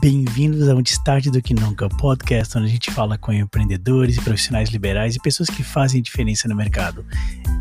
Bem-vindos ao Destaque do Que Nunca, podcast onde a gente fala com empreendedores e profissionais liberais e pessoas que fazem diferença no mercado.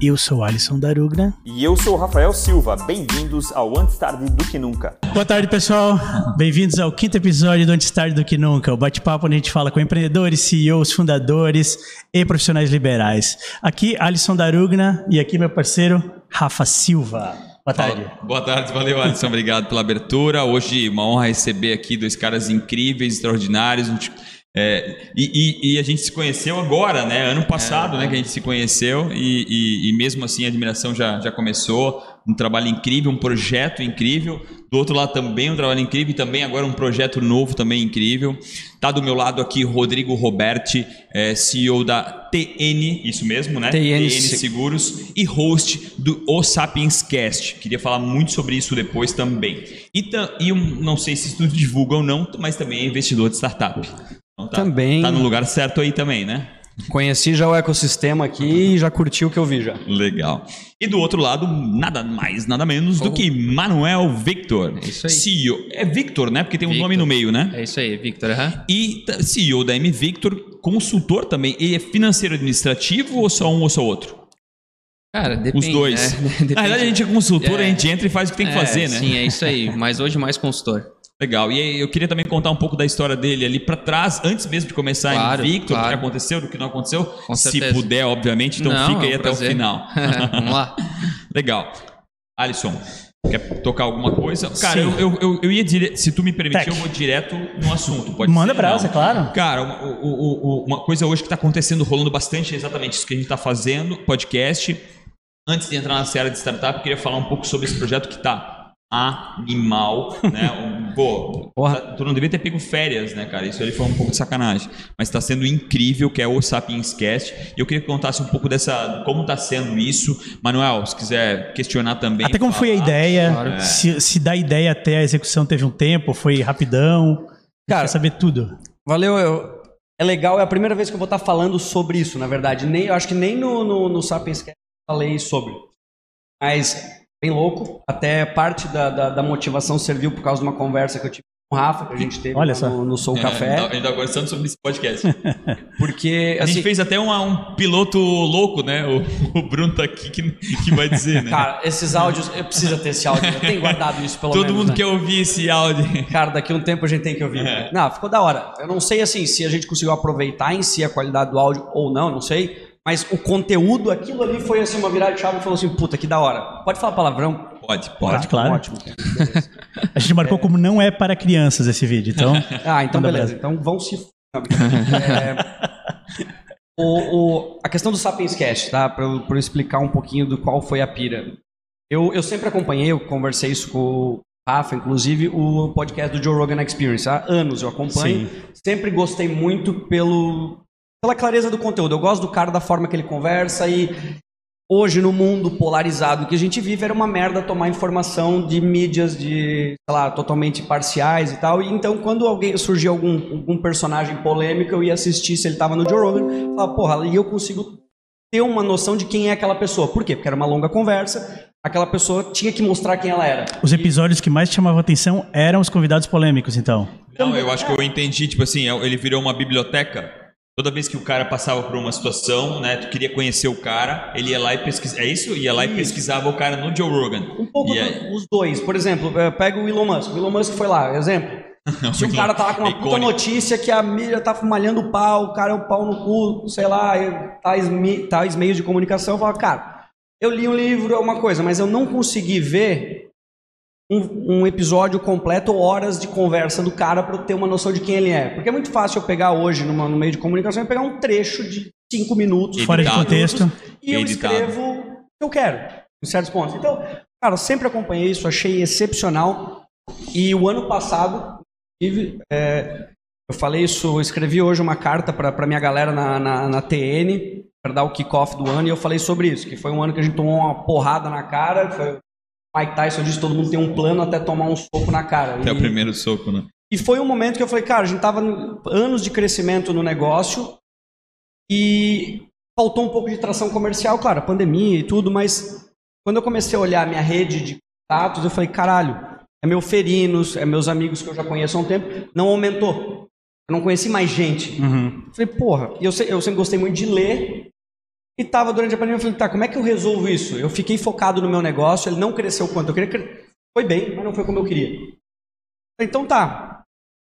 Eu sou Alisson Darugna. E eu sou Rafael Silva. Bem-vindos ao Antes Tarde do Que Nunca. Boa tarde, pessoal. Bem-vindos ao quinto episódio do Antes Tarde do Que Nunca, o bate-papo onde a gente fala com empreendedores, CEOs, fundadores e profissionais liberais. Aqui, Alisson Darugna e aqui meu parceiro, Rafa Silva. Boa tarde. Boa tarde, valeu, Alisson. Obrigado pela abertura. Hoje, uma honra receber aqui dois caras incríveis, extraordinários. É, e, e, e, a gente se conheceu agora, né? Ano passado, é, né? Que a gente se conheceu e, e, mesmo assim a admiração já, já começou. Um trabalho incrível, um projeto incrível. Do outro lado também um trabalho incrível e também agora um projeto novo também incrível. Tá do meu lado aqui Rodrigo Roberti, é, CEO da TN, isso mesmo, né? TN, TN Seguros e host do O Sapiens Cast. Queria falar muito sobre isso depois também. E, e não sei se isso divulga ou não, mas também é investidor de startup. Então tá, também. Tá no lugar certo aí também, né? Conheci já o ecossistema aqui e já curti o que eu vi já. Legal. E do outro lado, nada mais, nada menos oh. do que Manuel Victor. É isso aí. CEO. É Victor, né? Porque tem um Victor. nome no meio, né? É isso aí, Victor. Uhum. E CEO da M Victor, consultor também. E é financeiro administrativo ou só um ou só outro? Cara, depende. Os dois. Né? Na verdade, a gente é consultor, é. a gente entra e faz o que tem que é, fazer, né? Sim, é isso aí. Mas hoje mais consultor. Legal. E aí, eu queria também contar um pouco da história dele ali para trás, antes mesmo de começar claro, em Victor, claro. do que aconteceu, do que não aconteceu. Com se certeza. puder, obviamente, então não, fica aí é um até prazer. o final. Vamos lá. Legal. Alisson, quer tocar alguma coisa? Cara, eu, eu, eu, eu, ia direto, se tu me permitir, Tech. eu vou direto no assunto. Pode Manda ser, brasa, não? claro. Cara, uma, o- o- o- uma coisa hoje que está acontecendo, rolando bastante, é exatamente isso que a gente está fazendo, podcast. Antes de entrar na série de startup, eu queria falar um pouco sobre esse projeto que está animal, né? Pô, Porra. tá- tu não devia ter pego férias, né, cara? Isso ali foi um pouco de sacanagem. Mas está sendo incrível, que é o Sapiens Cast. E eu queria que contasse um pouco dessa, como está sendo isso. Manuel, se quiser questionar também. Até como foi a falar. ideia, Claro. se, se da ideia até a execução teve um tempo, foi rapidão. Cara, Quer saber tudo. Valeu, eu- é legal, é a primeira vez que eu vou estar falando sobre isso, na verdade. Nem, eu acho que nem no, no, no Sapiens Cast eu falei sobre. Mas, bem louco, até parte da, da, da motivação serviu por causa de uma conversa que eu tive com o Rafa, que a gente teve Olha só. no, no Soul É, Café. A gente tá conversando sobre esse podcast. Porque, A gente assim, fez até uma- um piloto louco, né? O, o Bruno tá aqui que, que vai dizer, né? cara, esses áudios, eu preciso ter esse áudio, eu tenho guardado isso pelo Todo menos. mundo né? quer ouvir esse áudio. Cara, daqui a um tempo a gente tem que ouvir. É. Não, ficou da hora. Eu não sei assim se a gente conseguiu aproveitar em si a qualidade do áudio ou não, não sei. Mas o conteúdo, aquilo ali foi assim uma virada de chave e falou assim, puta, que da hora. Pode falar palavrão? Pode, Pode, pode. claro. Ótimo. A gente marcou como não é para crianças esse vídeo, então. Ah, então Manda beleza. Então vão se. É, o, o- a questão do Sapiens Cast, tá? Pra eu, pra eu explicar um pouquinho do qual foi a pira. Eu, eu sempre acompanhei, eu conversei isso com o Rafa, inclusive, o podcast do Joe Rogan Experience. Há anos eu acompanho. Sim. Sempre gostei muito pelo, pela clareza do conteúdo. Eu gosto do cara, da forma que ele conversa e hoje no mundo polarizado que a gente vive era uma merda tomar informação de mídias de, sei lá, totalmente parciais e tal. E então quando alguém surgia algum, algum personagem polêmico, eu ia assistir se ele tava no Joe Rogan, falava, porra, ali eu consigo ter uma noção de quem é aquela pessoa. Por quê? Porque era uma longa conversa, aquela pessoa tinha que mostrar quem ela era. Os episódios que mais chamavam atenção eram os convidados polêmicos, então. Não, eu acho que eu entendi, tipo assim, ele virou uma biblioteca. Toda vez que o cara passava por uma situação, né, tu queria conhecer o cara, ele ia lá e pesquisava. É isso? Ia lá e Isso. pesquisava o cara no Joe Rogan. Um pouco E aí- do- os dois. Por exemplo, eh, pega o Elon Musk. O Elon Musk foi lá, exemplo. Se o cara tava com uma puta notícia que a mídia tá malhando o pau, o cara é o pau no cu, sei lá, e tais, tais meios de comunicação, eu falo, cara, eu li um livro, é uma coisa, mas eu não consegui ver um, um episódio completo ou horas de conversa do cara para eu ter uma noção de quem ele é. Porque é muito fácil eu pegar hoje, numa, no meio de comunicação, e pegar um trecho de cinco minutos, Fora de contexto. e eu Editado. escrevo o que eu quero, em certos pontos. Então, cara, eu sempre acompanhei isso, achei excepcional. E o ano passado, inclusive, é, eu falei isso, eu escrevi hoje uma carta para minha galera na, na, na TN, para dar o kickoff do ano, e eu falei sobre isso, que foi um ano que a gente tomou uma porrada na cara, foi, Mike Tyson disse que todo mundo tem um plano até tomar um soco na cara. Até E- o primeiro soco, né? e foi um momento que eu falei, cara, a gente tava no- anos de crescimento no negócio e faltou um pouco de tração comercial, claro, a pandemia e tudo, mas quando eu comecei a olhar a minha rede de contatos, eu falei, caralho, é meu ferinos, é meus amigos que eu já conheço há um tempo, não aumentou. Eu não conheci mais gente. Uhum. Falei, porra, e eu, eu sempre gostei muito de ler. E tava durante a pandemia, eu falei, tá, como é que eu resolvo isso? Eu fiquei focado no meu negócio, ele não cresceu quanto eu queria. cre- Foi bem, mas não foi como eu queria. Então tá.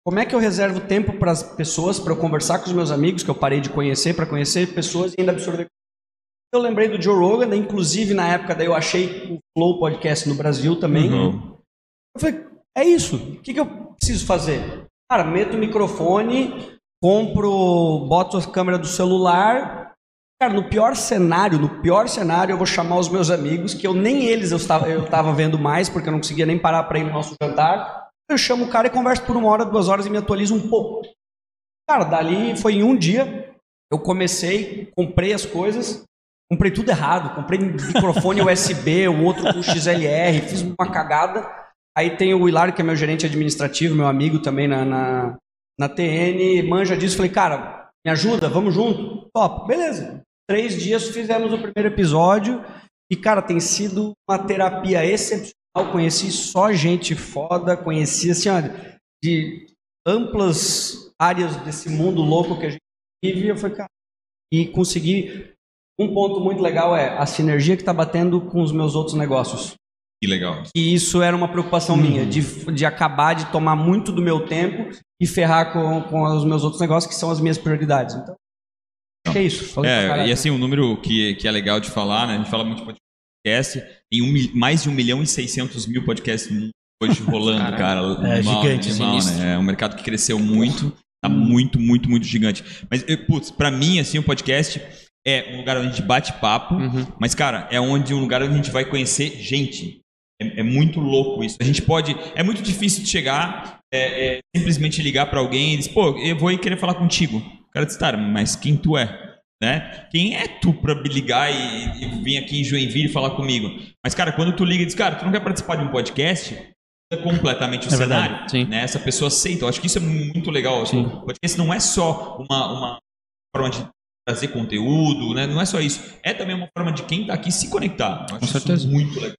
Como é que eu reservo tempo para as pessoas, para eu conversar com os meus amigos, que eu parei de conhecer, para conhecer pessoas e ainda absorver? Eu lembrei do Joe Rogan, né? inclusive na época daí eu achei o Flow Podcast no Brasil também. Uhum. Eu falei, é isso. O que, que eu preciso fazer? Cara, meto o microfone, compro, boto a câmera do celular. Cara, no pior cenário, no pior cenário, eu vou chamar os meus amigos, que eu nem eles eu estava, eu estava vendo mais, porque eu não conseguia nem parar para ir no nosso jantar. Eu chamo o cara e converso por uma hora, duas horas e me atualizo um pouco. Cara, dali foi em um dia, eu comecei, comprei as coisas, comprei tudo errado, comprei microfone USB, o outro com XLR, fiz uma cagada. Aí tem o Hilário, que é meu gerente administrativo, meu amigo também na, na, na TN, manja disso. Falei, cara, me ajuda, vamos junto? Top, beleza. Três dias fizemos o primeiro episódio e, cara, tem sido uma terapia excepcional. Conheci só gente foda, conheci, assim, ó, de amplas áreas desse mundo louco que a gente vive. Eu falei, cara, e consegui. Um ponto muito legal é a sinergia que está batendo com os meus outros negócios. Que legal. E isso era uma preocupação minha, de, de acabar de tomar muito do meu tempo e ferrar com, com os meus outros negócios, que são as minhas prioridades. Então, que é isso. Falei É, e assim, um número que, que é legal de falar, né? A gente fala muito de podcast, tem um, mais de 1 milhão e 600 mil podcasts hoje rolando, cara. É gigante, animal, né? É um mercado que cresceu muito, tá muito, muito, muito gigante. Mas, putz, pra mim, assim, o podcast é um lugar onde a gente bate papo, Uhum. mas, cara, é onde um lugar onde a gente vai conhecer gente. É, é muito louco isso. A gente pode. É muito difícil de chegar, é, é, simplesmente ligar pra alguém e dizer, pô, eu vou querer falar contigo. O cara diz, tá, mas quem tu é? Né? Quem é tu pra me ligar e, e vir aqui em Joinville falar comigo? Mas, cara, quando tu liga e diz, cara, tu não quer participar de um podcast? muda completamente o É cenário. Né? Essa pessoa aceita. Eu acho que isso é muito legal. Sim. O podcast não é só uma, uma forma de trazer conteúdo, né? Não é só isso. É também uma forma de quem tá aqui se conectar. Eu acho Com isso certeza. muito legal.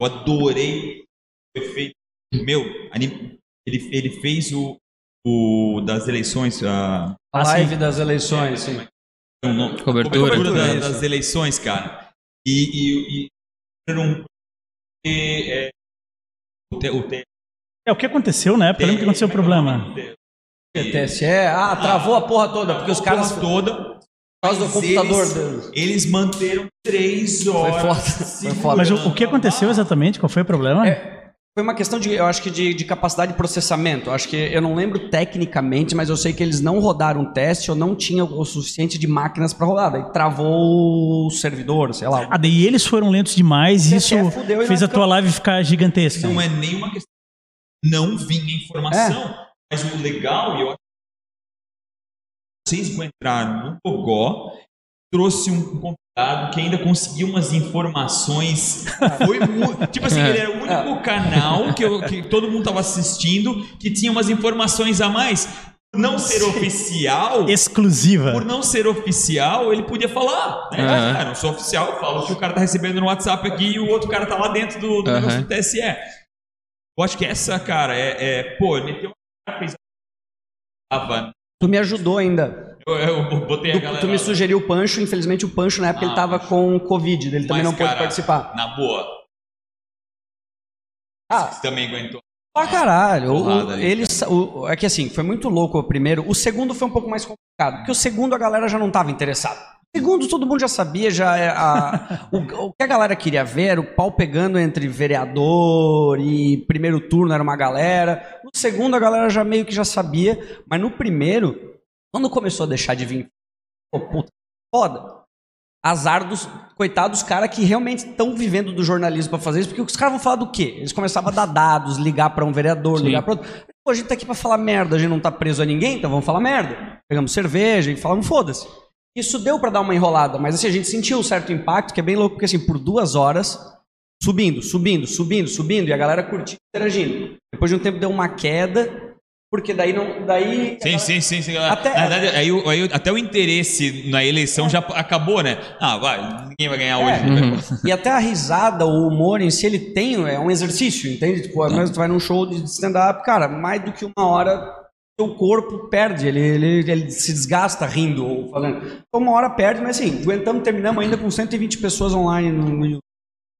Eu adorei o efeito. Meu, ele, ele fez o, o das eleições. A, A live das eleições, sim. é? Cobertura. Cobertura da- das eleições, cara. E, e, e um, e, é, o, te, o te- É o que aconteceu na época, eu lembro que aconteceu o problema. TSE, ah, travou a porra toda, porque os caras, Porra por toda. causa do computador eles, deles. eles manteram três Foi horas. foda, foi foda. Mas o, o que aconteceu exatamente? Qual foi o problema? É, Foi uma questão de, eu acho que de, de capacidade de processamento. Eu acho que eu não lembro tecnicamente, mas eu sei que eles não rodaram um teste ou não tinham o suficiente de máquinas para rodar. Daí travou o servidor, sei lá. Ah, daí eles foram lentos demais e isso fudeu fez a tua live ficar gigantesca. Não é nenhuma questão. Não vinha informação. Mas o legal, e eu acho que vocês vão entrar no Gogó, trouxe um convidado que ainda conseguiu umas informações. Foi mu- tipo assim, ele era o único canal que, eu- que todo mundo tava assistindo que tinha umas informações a mais. Por não ser oficial, Exclusiva. por não ser oficial, ele podia falar. Né? Ah, não sou oficial, eu falo que o cara tá recebendo no WhatsApp aqui e o outro cara tá lá dentro do, do Aham. negócio do TSE. Eu acho que essa, cara, é. é pô, ele meteu uma fez Tu me ajudou ainda. Eu, eu botei a Tu, galera. tu me sugeriu o Pancho, infelizmente o Pancho na época Ah, ele tava Pancho. com Covid, ele também Mas, não pôde participar. Na boa. Ah, Você também aguentou. Pra caralho. O- ele, o- é que assim, foi muito louco o primeiro. O segundo foi um pouco mais complicado. Porque o segundo a galera já não tava interessada. O segundo todo mundo já sabia, já é a- o, o que a galera queria ver era o pau pegando entre vereador e primeiro turno era uma galera. No segundo a galera já meio que já sabia. Mas no primeiro, quando começou a deixar de vir, pô, puta, foda. Azar dos coitados dos caras que realmente estão vivendo do jornalismo pra fazer isso, porque os caras vão falar do quê? Eles começavam a dar dados, ligar pra um vereador, Sim. ligar pra outro. Pô, a gente tá aqui pra falar merda, a gente não tá preso a ninguém, então vamos falar merda. Pegamos cerveja e falamos foda-se. Isso deu pra dar uma enrolada, mas assim, a gente sentiu um certo impacto, que é bem louco, porque assim, por duas horas, subindo, subindo, subindo, subindo, e a galera curtindo, interagindo. Depois de um tempo deu uma queda, Porque daí não. Daí, Sim, sim, sim. sim. Até- Na verdade, aí, o- aí até o interesse na eleição já acabou, né? Ah, vai, ninguém vai ganhar hoje. É. E até a risada, o humor em si, ele tem, é um exercício, entende? Tipo, Tá. mesmo tu vai num show de stand-up, cara, mais do que uma hora, teu corpo perde, ele, ele, ele se desgasta rindo ou falando. Então, uma hora perde, mas assim, aguentamos, terminamos ainda com 120 pessoas online no, no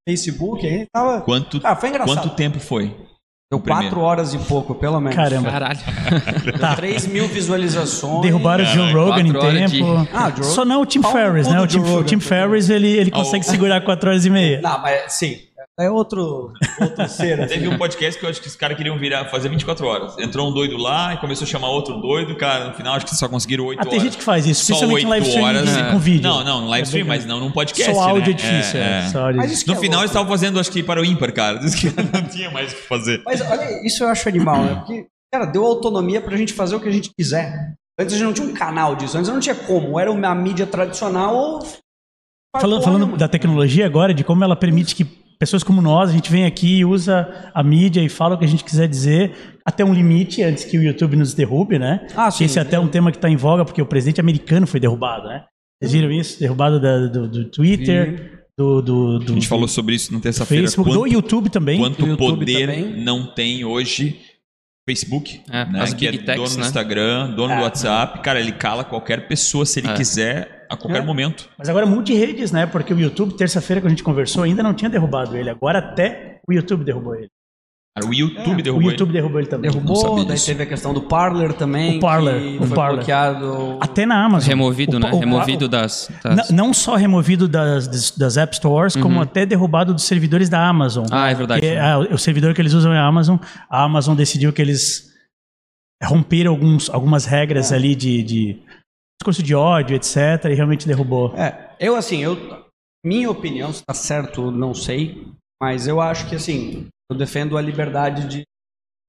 Facebook, aí tava. Quanto, Ah, foi engraçado. quanto tempo foi? Deu o primeiro? quatro horas e pouco, pelo menos. Caramba. Caralho. Deu 3 mil visualizações. Derrubaram o Joe Rogan em quatro horas de- tempo. Ah, Joe Só não o Tim Pau no Ferriss, cu né? O Tim, Rogan. o Tim Ferriss, ele, ele consegue segurar 4 horas e meia. Não, mas sim. É outro, outro ser. assim. Teve um podcast que eu acho que os caras queriam virar, fazer 24 horas. Entrou um doido lá e começou a chamar outro doido, cara. No final acho que só conseguiram 8 Ah, horas. tem gente que faz isso, Só especialmente em live 8 stream horas. de- com vídeo. Não, não, no live É stream, bem- mas não num podcast. Só áudio né? é difícil. É, É, é. só áudio. Mas No é final louco. eles estavam fazendo, acho que para o ímpar, cara. Diz que não tinha mais o que fazer. Mas olha, isso eu acho animal, né? Porque, cara, deu autonomia pra gente fazer o que a gente quiser. Antes a gente não tinha um canal disso, antes não tinha como. Era uma mídia tradicional ou. Falando, falando da tecnologia agora, de como ela permite que pessoas como nós, a gente vem aqui e usa a mídia e fala o que a gente quiser dizer, até um limite, antes que o YouTube nos derrube, né? Ah, sim. Esse é até um tema que está em voga, porque o presidente americano foi derrubado, né? Vocês viram isso? Derrubado da- do, do Twitter, do, do, do A gente falou sobre isso na terça-feira. Facebook, do Quanto, YouTube também. quanto do YouTube poder também. não tem hoje Facebook, É, né? as Que é big dono techs, do né? Instagram, dono É. do WhatsApp. Cara, ele cala qualquer pessoa se ele É. quiser, a qualquer É. momento. Mas agora multi-redes, né? Porque o YouTube, terça-feira que a gente conversou, ainda não tinha derrubado ele. Agora até o YouTube derrubou ele. Cara, o YouTube É, derrubou o YouTube ele. derrubou ele também. Derrubou, daí disso. teve a questão do Parler também. O Parler, que o foi Parler. bloqueado. Até na Amazon. Removido, O- né? o- Removido o- das. Não, das- não só removido das, das, das App Stores, como até derrubado dos servidores da Amazon. Ah, é verdade. Que é, ah, o servidor que eles usam é a Amazon. A Amazon decidiu que eles romperam alguns, algumas regras ali de, de discurso de ódio, etc. E realmente derrubou. É, eu assim, eu. Minha opinião, se tá certo, não sei. Mas eu acho que assim, eu defendo a liberdade de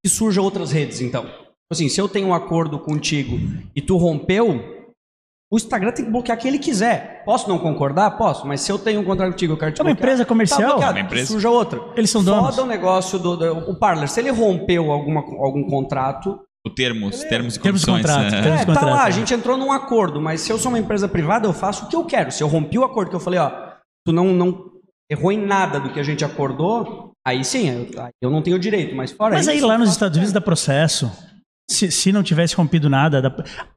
que surja outras redes, então. Assim, se eu tenho um acordo contigo e tu rompeu, o Instagram tem que bloquear quem ele quiser. Posso não concordar? Posso, mas se eu tenho um contrato contigo, eu quero te É uma bloquear, empresa comercial. Tá bloqueado, É uma empresa. surja outra. Eles são donos. Foda o negócio do, do- o Parler. Se ele rompeu alguma, algum contrato, O termos, termos e Termos de condições. contrato, né? termos é, tá contrato, lá, a é. gente entrou num acordo, mas se eu sou uma empresa privada, eu faço o que eu quero. Se eu rompi o acordo que eu falei, ó, tu não, não errou em nada do que a gente acordou, aí sim, eu, eu não tenho direito, mas fora Mas aí isso, lá nos faço Estados Unidos dá processo. Se, se não tivesse rompido nada, dá-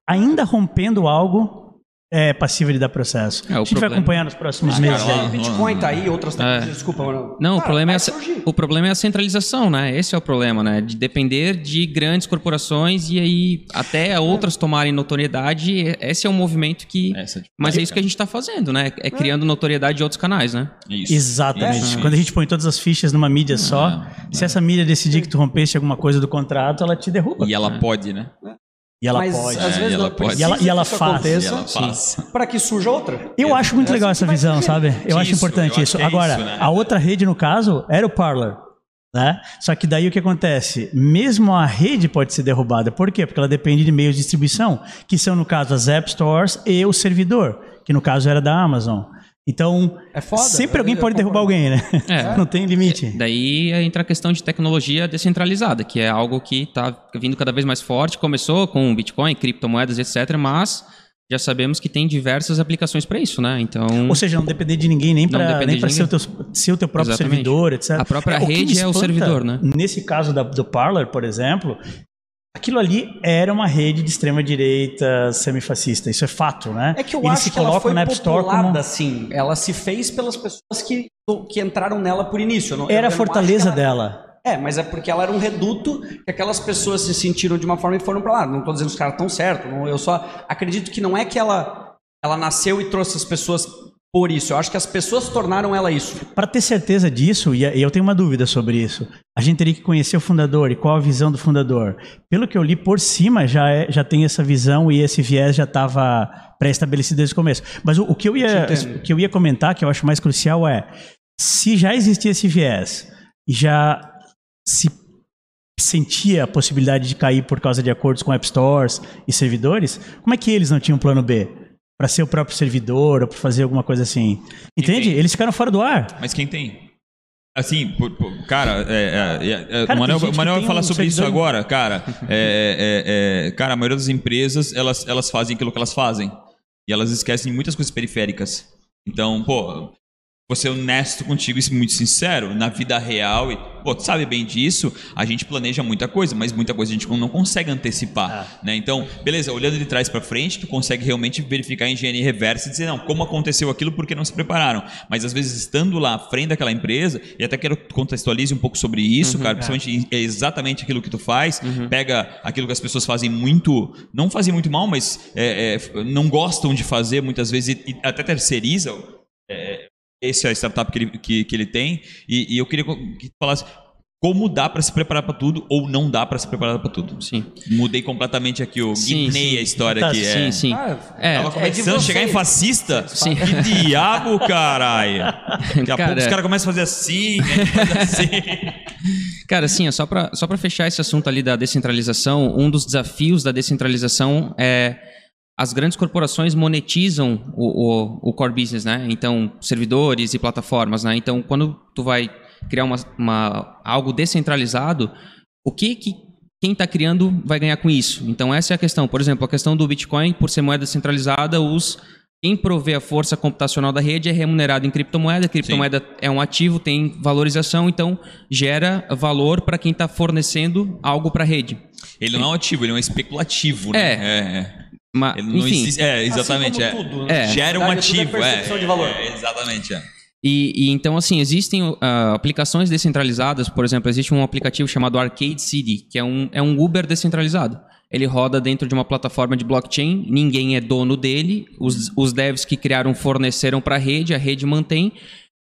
ainda rompendo algo, é passível de dar processo. É, o a gente vai problema- acompanhar nos próximos Ah, meses cara, aí. Bitcoin tá aí, outras É. tecnologias, desculpa, mano. Não, o Cara, problema, é, vai a, surgir. o problema é a centralização, né? Esse é o problema, né? De depender de grandes corporações e aí até outras tomarem notoriedade. Esse é um movimento que. Essa de- Mas é isso que a gente está fazendo, né? É criando notoriedade de outros canais, né? Isso. Exatamente. Isso. Quando a gente põe todas as fichas numa mídia só, se essa mídia decidir que tu rompeste alguma coisa do contrato, ela te derruba. E ela pode, né? E ela mas pode. às É, vezes e ela pode. E ela- e ela faz. aconteça E ela faz. para que surja outra. Eu acho muito É legal essa visão, sabe? Eu acho importante eu isso. é Agora, isso, né? a outra rede, no caso, era o Parler. Né? Só que daí o que acontece? Mesmo a rede pode ser derrubada. Por quê? Porque ela depende de meios de distribuição, que são, no caso, as App Stores e o servidor, que no caso era da Amazon. Então, É foda. sempre alguém pode derrubar alguém, né? É. Não tem limite. Daí entra a questão de tecnologia descentralizada, que é algo que está vindo cada vez mais forte. Começou com Bitcoin, criptomoedas, etc., mas já sabemos que tem diversas aplicações para isso, né? Então, Ou seja, não depender de ninguém, nem para nem de ser, o teu, ser o teu próprio Exatamente. servidor, etc. A própria me rede é o servidor, né? Nesse caso da- do Parler, por exemplo, aquilo ali era uma rede de extrema-direita semifascista. Isso é fato, né? É que eu Eles acho se que ela foi na App Store populada como... assim. Ela se fez pelas pessoas que, que entraram nela por início. Eu não- eu Era a acho que fortaleza ela- dela. É, mas é porque ela era um reduto que aquelas pessoas se sentiram de uma forma e foram pra lá. Não tô dizendo que os caras estão certos. Eu só acredito que não é que ela, ela nasceu e trouxe as pessoas por isso. Eu acho que as pessoas tornaram ela isso. Para ter certeza disso, e eu tenho uma dúvida sobre isso, a gente teria que conhecer o fundador e qual a visão do fundador. Pelo que eu li por cima, já, é- já tem essa visão e esse viés já estava pré-estabelecido desde o começo. Mas o, o que eu ia, o que eu ia comentar, que eu acho mais crucial, é se já existia esse viés e já se sentia a possibilidade de cair por causa de acordos com App Stores e servidores, como é que eles não tinham um plano B? Para ser o próprio servidor ou para fazer alguma coisa assim. Entende? Eles ficaram fora do ar. Mas quem tem? Assim, por- por- cara, é, é, é, é, Cara, o Manuel, o Manuel vai falar um sobre isso seguidor- agora, cara. É, é, cara, a maioria das empresas, elas, elas fazem aquilo que elas fazem. E elas esquecem muitas coisas periféricas. Então, pô, vou ser honesto contigo e muito sincero, na vida real, e, pô, tu sabe bem disso, a gente planeja muita coisa, mas muita coisa a gente não consegue antecipar, né? Então, beleza, olhando de trás para frente, tu consegue realmente verificar a engenharia reversa e dizer, não, como aconteceu aquilo, porque não se prepararam. Mas às vezes, estando lá à frente daquela empresa, e até quero que tu contextualize um pouco sobre isso, cara, principalmente é exatamente aquilo que tu faz, pega aquilo que as pessoas fazem muito, não fazem muito mal, mas é, é, não gostam de fazer muitas vezes e, e até terceiriza esse é a startup que ele, que, que ele tem, e, e eu queria que tu falasse como dá para se preparar para tudo ou não dá para se preparar para tudo. Sim. Mudei completamente aqui, eu Sim, a história Tá, aqui. Sim, é. sim. Ah, É, Tava começando a chegar em fascista. Sim. Que diabo, caralho. Daqui a Cara- pouco os caras começam a fazer assim, assim. Cara, assim, só para só pra fechar esse assunto ali da descentralização, um dos desafios da descentralização é as grandes corporações monetizam o, o, o core business, né? Então, servidores e plataformas, né? Então, quando tu vai criar uma, uma- algo descentralizado, o que que quem está criando vai ganhar com isso? Então, essa é a questão. Por exemplo, a questão do Bitcoin, por ser moeda centralizada, os quem provê a força computacional da rede é remunerado em criptomoeda. Criptomoeda é um ativo, tem valorização, então gera valor para quem está fornecendo algo para a rede. Ele não é um ativo, ele é um especulativo, né? É. É, é. Mas, Ele não enfim, existe. É, exatamente. Assim como é. tudo, né? É. Gera um é ativo. percepção é, de valor. é, exatamente. É. E, e então, assim, existem ah, aplicações descentralizadas, por exemplo, existe um aplicativo chamado Arcade City, que é um, é um Uber descentralizado. Ele roda dentro de uma plataforma de blockchain, ninguém é dono dele, os, os devs que criaram forneceram para a rede, a rede mantém.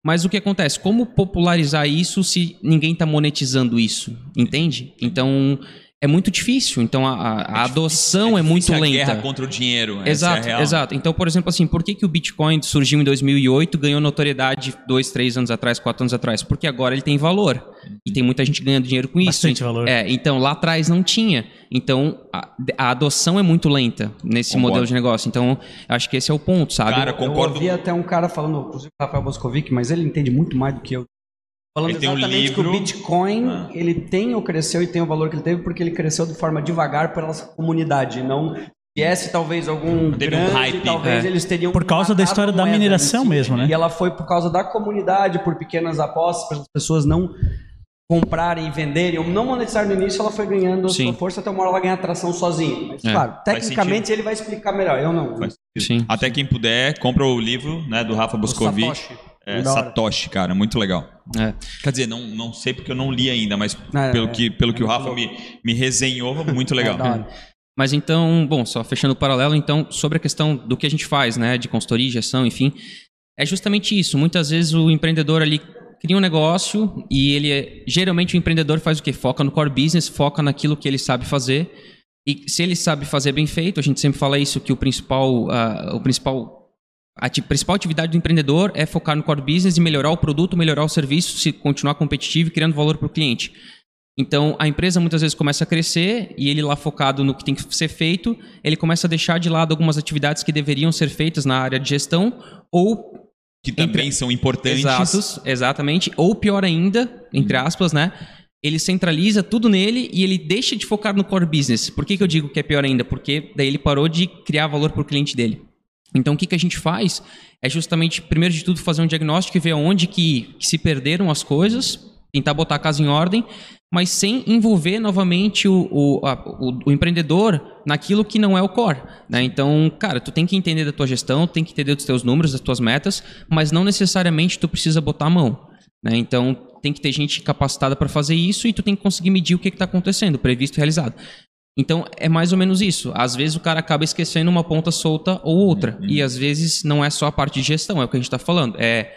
Mas o que acontece? Como popularizar isso se ninguém está monetizando isso? Entende? Então, é muito difícil. Então, a, a- a adoção é, muito difícil a lenta. guerra contra o dinheiro. essa é a Exato, real. exato. Então, por exemplo, assim, por que, que o Bitcoin surgiu em 2008, ganhou notoriedade dois, três anos atrás, quatro anos atrás? Porque agora ele tem valor. E tem muita gente ganhando dinheiro com isso. Bastante valor. É, então lá atrás não tinha. Então a, a adoção é muito lenta nesse Concordo. modelo de negócio. Então, acho que esse é o ponto, sabe? Cara, Eu concordo. ouvi até um cara falando, inclusive o Rafael Boscovic, mas ele entende muito mais do que eu. Falando Ele tem um exatamente que o Bitcoin, Ah. ele tem ou cresceu e tem o valor que ele teve porque ele cresceu de forma devagar pela comunidade, não viesse talvez algum Teve um grande, hype. talvez É. eles teriam Por causa da história da mineração si. mesmo, né? E ela foi por causa da comunidade, por pequenas apostas, para as pessoas não comprarem e venderem, ou não monetizar no início, ela foi ganhando a sua Sim. força até uma hora ela ganha atração sozinha. Mas, É. claro, tecnicamente ele vai explicar melhor, eu não. Sim. Até quem puder, compra o livro né, do Rafa O Boscovic. Satoshi. É. Satoshi, cara, muito legal. É. Quer dizer, não, não sei porque eu não li ainda, mas É, pelo, é. que, pelo que o É Rafa me, me resenhou, muito legal. É. Mas então, bom, só fechando o paralelo, então, sobre a questão do que a gente faz, né, de consultoria, gestão, enfim, é justamente isso. Muitas vezes o empreendedor ali cria um negócio e ele, é- geralmente o empreendedor faz o quê? Foca no core business, foca naquilo que ele sabe fazer. E se ele sabe fazer bem feito, a gente sempre fala isso, que o principal, ah, o principal a principal atividade do empreendedor é focar no core business e melhorar o produto, melhorar o serviço, se continuar competitivo e criando valor para o cliente. Então, a empresa muitas vezes começa a crescer e ele lá focado no que tem que ser feito, ele começa a deixar de lado algumas atividades que deveriam ser feitas na área de gestão ou Que também Entre- são importantes. Exatos, exatamente. Ou pior ainda, entre aspas, né? Ele centraliza tudo nele e ele deixa de focar no core business. Por que, que eu digo que é pior ainda? Porque daí ele parou de criar valor para o cliente dele. Então, o que, que a gente faz é justamente, primeiro de tudo, fazer um diagnóstico e ver onde que, que se perderam as coisas, tentar botar a casa em ordem, mas sem envolver novamente o, o, a- o- o empreendedor naquilo que não é o core. né? Então, cara, tu tem que entender da tua gestão, tem que entender dos teus números, das tuas metas, mas não necessariamente tu precisa botar a mão. né? Então, tem que ter gente capacitada para fazer isso e tu tem que conseguir medir o que está acontecendo, previsto e realizado. Então, é mais ou menos isso. Às vezes o cara acaba esquecendo uma ponta solta ou outra. E às vezes não é só a parte de gestão, é o que a gente está falando. É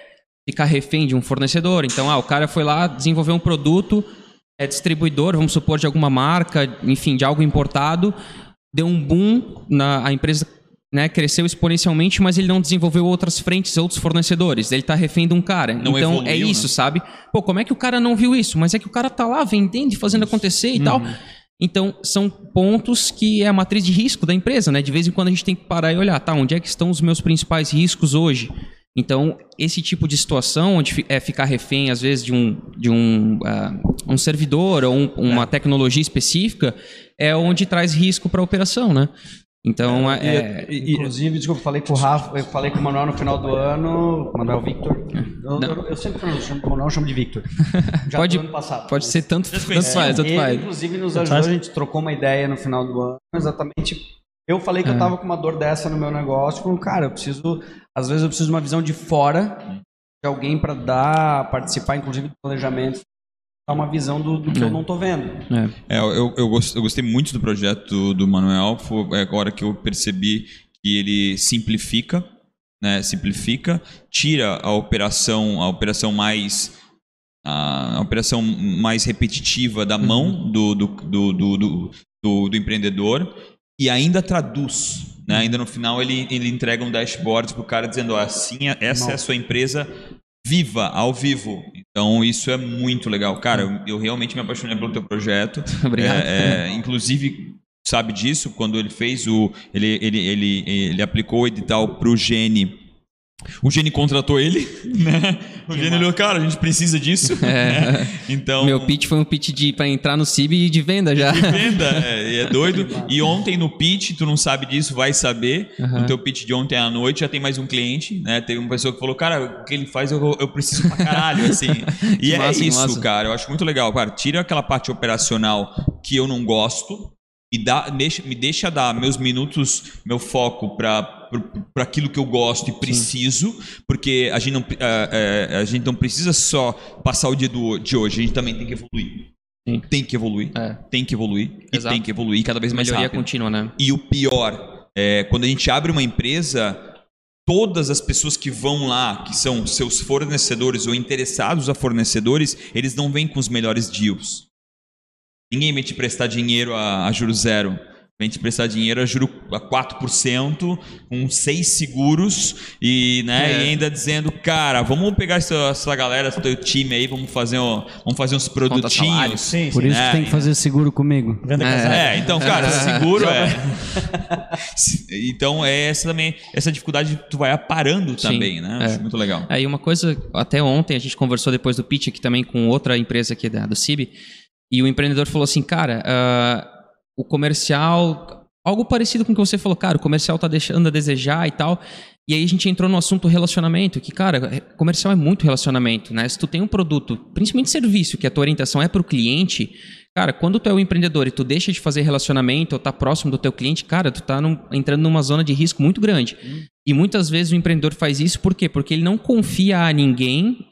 ficar refém de um fornecedor. Então, ah, o cara foi lá desenvolver um produto, é distribuidor, vamos supor, de alguma marca, enfim, de algo importado, deu um boom, na, a empresa né, cresceu exponencialmente, mas ele não desenvolveu outras frentes, outros fornecedores. Ele está refém de um cara. Não então, evoluiu, é isso, né? sabe? Pô, como é que o cara não viu isso? Mas é que o cara tá lá vendendo e fazendo acontecer e tal. Então, são pontos que é a matriz de risco da empresa, né? De vez em quando a gente tem que parar e olhar, tá, onde é que estão os meus principais riscos hoje? Então, esse tipo de situação, onde é ficar refém, às vezes, de um, de um, ah, um servidor ou um- uma tecnologia específica, é onde traz risco para a operação, né? Então, é, Inclusive, desculpa, eu falei com o Rafa, eu falei com o Manuel no final do ano, Manuel Victor. Eu, eu, eu sempre eu chamo o Manuel, eu chamo de Victor. Já Pode- ano passado. pode ser tanto, tanto faz, tanto ele, faz. inclusive, nos Tanto ajudou, faz. a gente trocou uma ideia no final do ano, exatamente. Eu falei É. que eu tava com uma dor dessa no meu negócio, falei, cara, eu preciso, às vezes eu preciso de uma visão de fora, de alguém para dar, participar, inclusive, do planejamento, dar uma visão do, do que eu não tô vendo. É. É, eu, eu, gos- eu gostei muito do projeto do, do Manuel. Foi é agora que eu percebi que ele simplifica, né? Simplifica, tira a operação, a operação mais a, a operação mais repetitiva da mão do, do, do, do, do, do- do empreendedor e ainda traduz. Né? Ainda no final ele, ele entrega um dashboard para o cara dizendo ó, assim, é- essa é a sua empresa viva, ao vivo. Então isso é muito legal. Cara, eu, eu realmente me apaixonei pelo teu projeto. Obrigado. É, é, inclusive, sabe disso, quando ele fez o. Ele, ele, ele, ele aplicou o edital pro Gene. O Gene contratou ele, né? O Gene olhou, cara, a gente precisa disso. né? Então. Meu pitch foi um pitch de, para entrar no CIB e de venda já. Venda, é, e é doido. E ontem no pitch, tu não sabe disso, vai saber. No teu pitch de ontem à noite já tem mais um cliente, né? Teve uma pessoa que falou, cara, o que ele faz eu, eu preciso pra caralho, assim. E Que é massa, isso, massa. cara. Eu acho muito legal. Cara, tira aquela parte operacional que eu não gosto e dá, deixa, me deixa dar meus minutos, meu foco para para aquilo que eu gosto e preciso, porque a gente, não, eh, eh, a gente não precisa só passar o dia do, de hoje, a gente também tem que evoluir. Sim. Tem que evoluir É. tem que evoluir e Exato. tem que evoluir cada vez mais Melhoria rápido. contínua, né? E o pior, é, quando a gente abre uma empresa, todas as pessoas que vão lá, que são seus fornecedores ou interessados a fornecedores, eles não vêm com os melhores deals. Ninguém vem te prestar dinheiro a, a juro zero. Vem te prestar dinheiro a juro a 4%, com seis seguros, e, né, É. e ainda dizendo, cara, vamos pegar essa, essa galera, esse teu time aí, vamos fazer, um- vamos fazer uns salário. produtinhos. Sim, Por sim. isso É, que tem que fazer seguro comigo. Venda É. É, então, cara, seguro é. então é essa também, essa dificuldade tu vai aparando Sim, também, né? é. Acho muito legal. Aí uma coisa, até ontem a gente conversou depois do pitch aqui também com outra empresa aqui da, do CIB, e o empreendedor falou assim, cara, ah, o comercial, algo parecido com o que você falou, cara, o comercial tá deixando a desejar e tal. E aí a gente entrou no assunto relacionamento, que, cara, comercial é muito relacionamento, né? Se tu tem um produto, principalmente serviço, que a tua orientação é pro cliente, cara, quando tu é o empreendedor e tu deixa de fazer relacionamento ou tá próximo do teu cliente, cara, tu tá num- entrando numa zona de risco muito grande. E muitas vezes o empreendedor faz isso por quê? Porque ele não confia a ninguém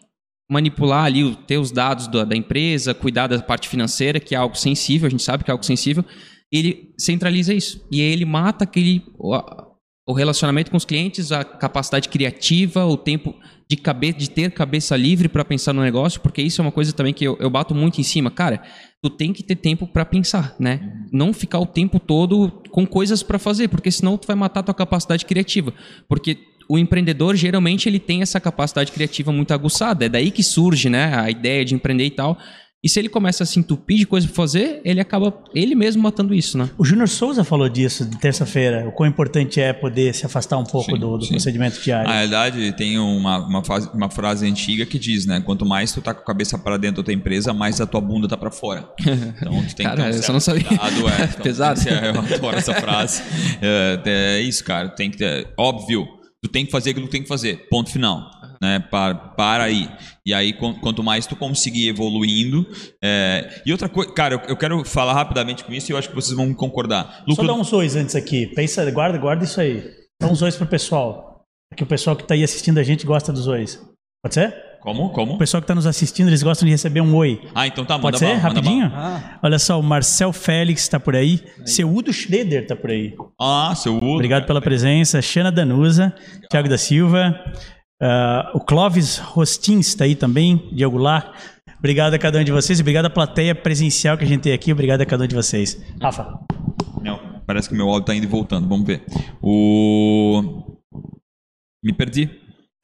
manipular ali, ter os dados da, da empresa, cuidar da parte financeira, que é algo sensível, a gente sabe que é algo sensível, ele centraliza isso. E aí ele mata aquele o, relacionamento com os clientes, a capacidade criativa, o tempo de, cabe, de ter cabeça livre para pensar no negócio, porque isso é uma coisa também que eu, eu bato muito em cima. Cara, tu tem que ter tempo para pensar, né? Não ficar o tempo todo com coisas para fazer, porque senão tu vai matar tua capacidade criativa. Porque o empreendedor geralmente ele tem essa capacidade criativa muito aguçada, é daí que surge, né, a ideia de empreender e tal. E se ele começa a se entupir de coisa para fazer, ele acaba ele mesmo matando isso, né? O Júnior Souza falou disso de terça-feira, o quão importante é poder se afastar um pouco Sim, do, do sim. procedimento diário. Na realidade, tem uma, uma, fase- uma frase antiga que diz, né? Quanto mais tu tá com a cabeça para dentro da tua empresa, mais a tua bunda tá para fora. Então tu tem Cara, que ter um eu certo só não sabia. cuidado, é. Então, Pesado. Eu adoro essa frase. É, é isso, cara. Tem que ter, óbvio, tu tem que fazer aquilo que tu tem que fazer. Ponto final. Né, para, para aí. E aí, quan- quanto mais tu conseguir evoluindo. é, E outra coisa, cara, eu, eu quero falar rapidamente com isso e eu acho que vocês vão concordar. Só Lucro, dá uns ois antes aqui. Pensa, guarda, guarda isso aí. Dá uns ois pro pessoal. Que o pessoal que tá aí assistindo a gente gosta dos ois. Pode ser? Como? O Como? pessoal que tá nos assistindo, eles gostam de receber um oi. Ah, então tá, manda Pode ser? bala, manda Rapidinho? bala. Olha só, o Marcel Félix tá por aí. Seudo Schroeder tá por aí. Ah, seu Udo. Obrigado pela presença. Xana Danusa, Thiago da Silva. ah, o Clóvis Rostins está aí também, Diego Lá. Obrigado a cada um de vocês e obrigado à plateia presencial que a gente tem aqui. Obrigado a cada um de vocês. Rafa, Não, parece que meu áudio tá indo e voltando. Vamos ver. O. Me perdi.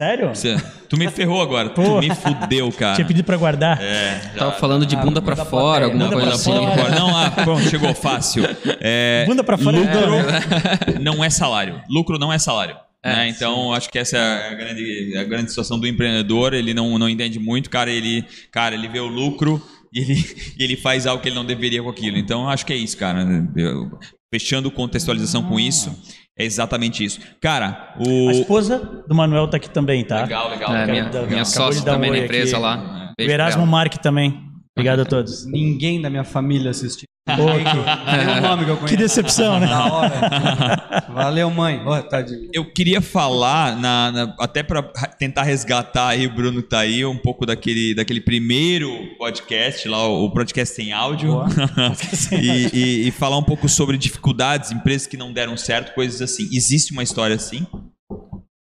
Sério? Você- Tu me ferrou agora. Pô. Tu me fudeu, cara. Tinha pedido para guardar. É, já. Tava falando de bunda pra bunda fora, alguma Bunda coisa pra assim. Não, ah, pronto, chegou fácil. É, Bunda pra fora é lucro dor, não é salário. Lucro não é salário. É, né? Então, acho que essa é a grande, a grande situação do empreendedor. Ele não, não entende muito, cara. Ele, cara, ele vê o lucro e ele, e ele faz algo que ele não deveria com aquilo. Então, acho que é isso, cara. Eu- fechando contextualização com isso, é exatamente isso. Cara, o. A esposa do Manuel tá aqui também, tá? Legal, legal. É, minha, Acabou minha de sócia dar um também na empresa aqui. lá. O Beijo pra Erasmo. Mark também. Obrigado a todos. Ninguém da minha família assistiu. Nome que eu que decepção, né? Da hora. Valeu, mãe. Tadinho. Eu queria falar, na, na- até para tentar resgatar aí, o Bruno tá aí, um pouco daquele, daquele primeiro podcast lá, o, podcast sem áudio. Boa. e, e- e falar um pouco sobre dificuldades, empresas que não deram certo, coisas assim. Existe uma história assim?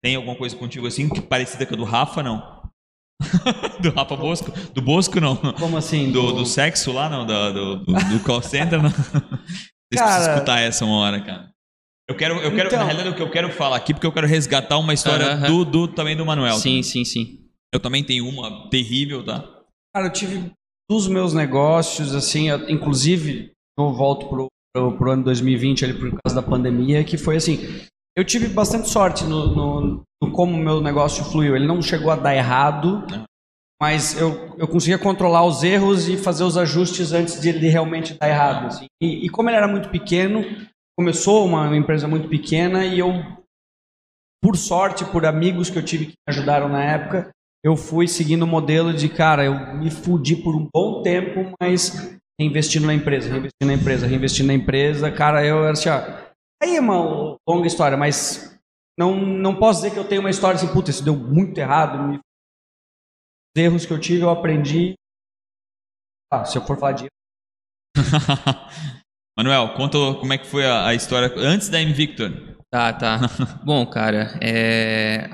Tem alguma coisa contigo assim, que parecida com a do Rafa, não? do Rafa Bosco? Do Bosco, não. Como assim? Do, do sexo lá, não? Do, do, do- call center, não? Vocês Cara- precisam escutar essa uma hora, cara. Eu quero, eu quero, Então- na realidade, o que eu quero falar aqui, porque eu quero resgatar uma história Aham. do, do também do Manuel. Sim, sim, sim. Eu também tenho uma terrível, tá? Cara, eu tive dos meus negócios, assim, eu- inclusive, eu volto pro, pro, pro ano 2020 ali por causa da pandemia, que foi assim, eu tive bastante sorte no, no, no como o meu negócio fluiu. Ele não chegou a dar errado, mas eu, eu conseguia controlar os erros e fazer os ajustes antes de ele realmente dar errado. assim. E, e como ele era muito pequeno, começou uma, uma empresa muito pequena e eu, por sorte, por amigos que eu tive que me ajudaram na época, eu fui seguindo o modelo de, cara, eu me fudi por um bom tempo, mas reinvestindo na empresa, reinvestindo na empresa, reinvestindo na empresa, cara, eu era assim, ó, aí é uma longa história, mas não, não posso dizer que eu tenho uma história assim, puta, isso deu muito errado, me... os erros que eu tive eu aprendi, ah, se eu for falar de Manuel, conta como é que foi a, a história antes da Invictor. Tá, tá. Bom, cara, é...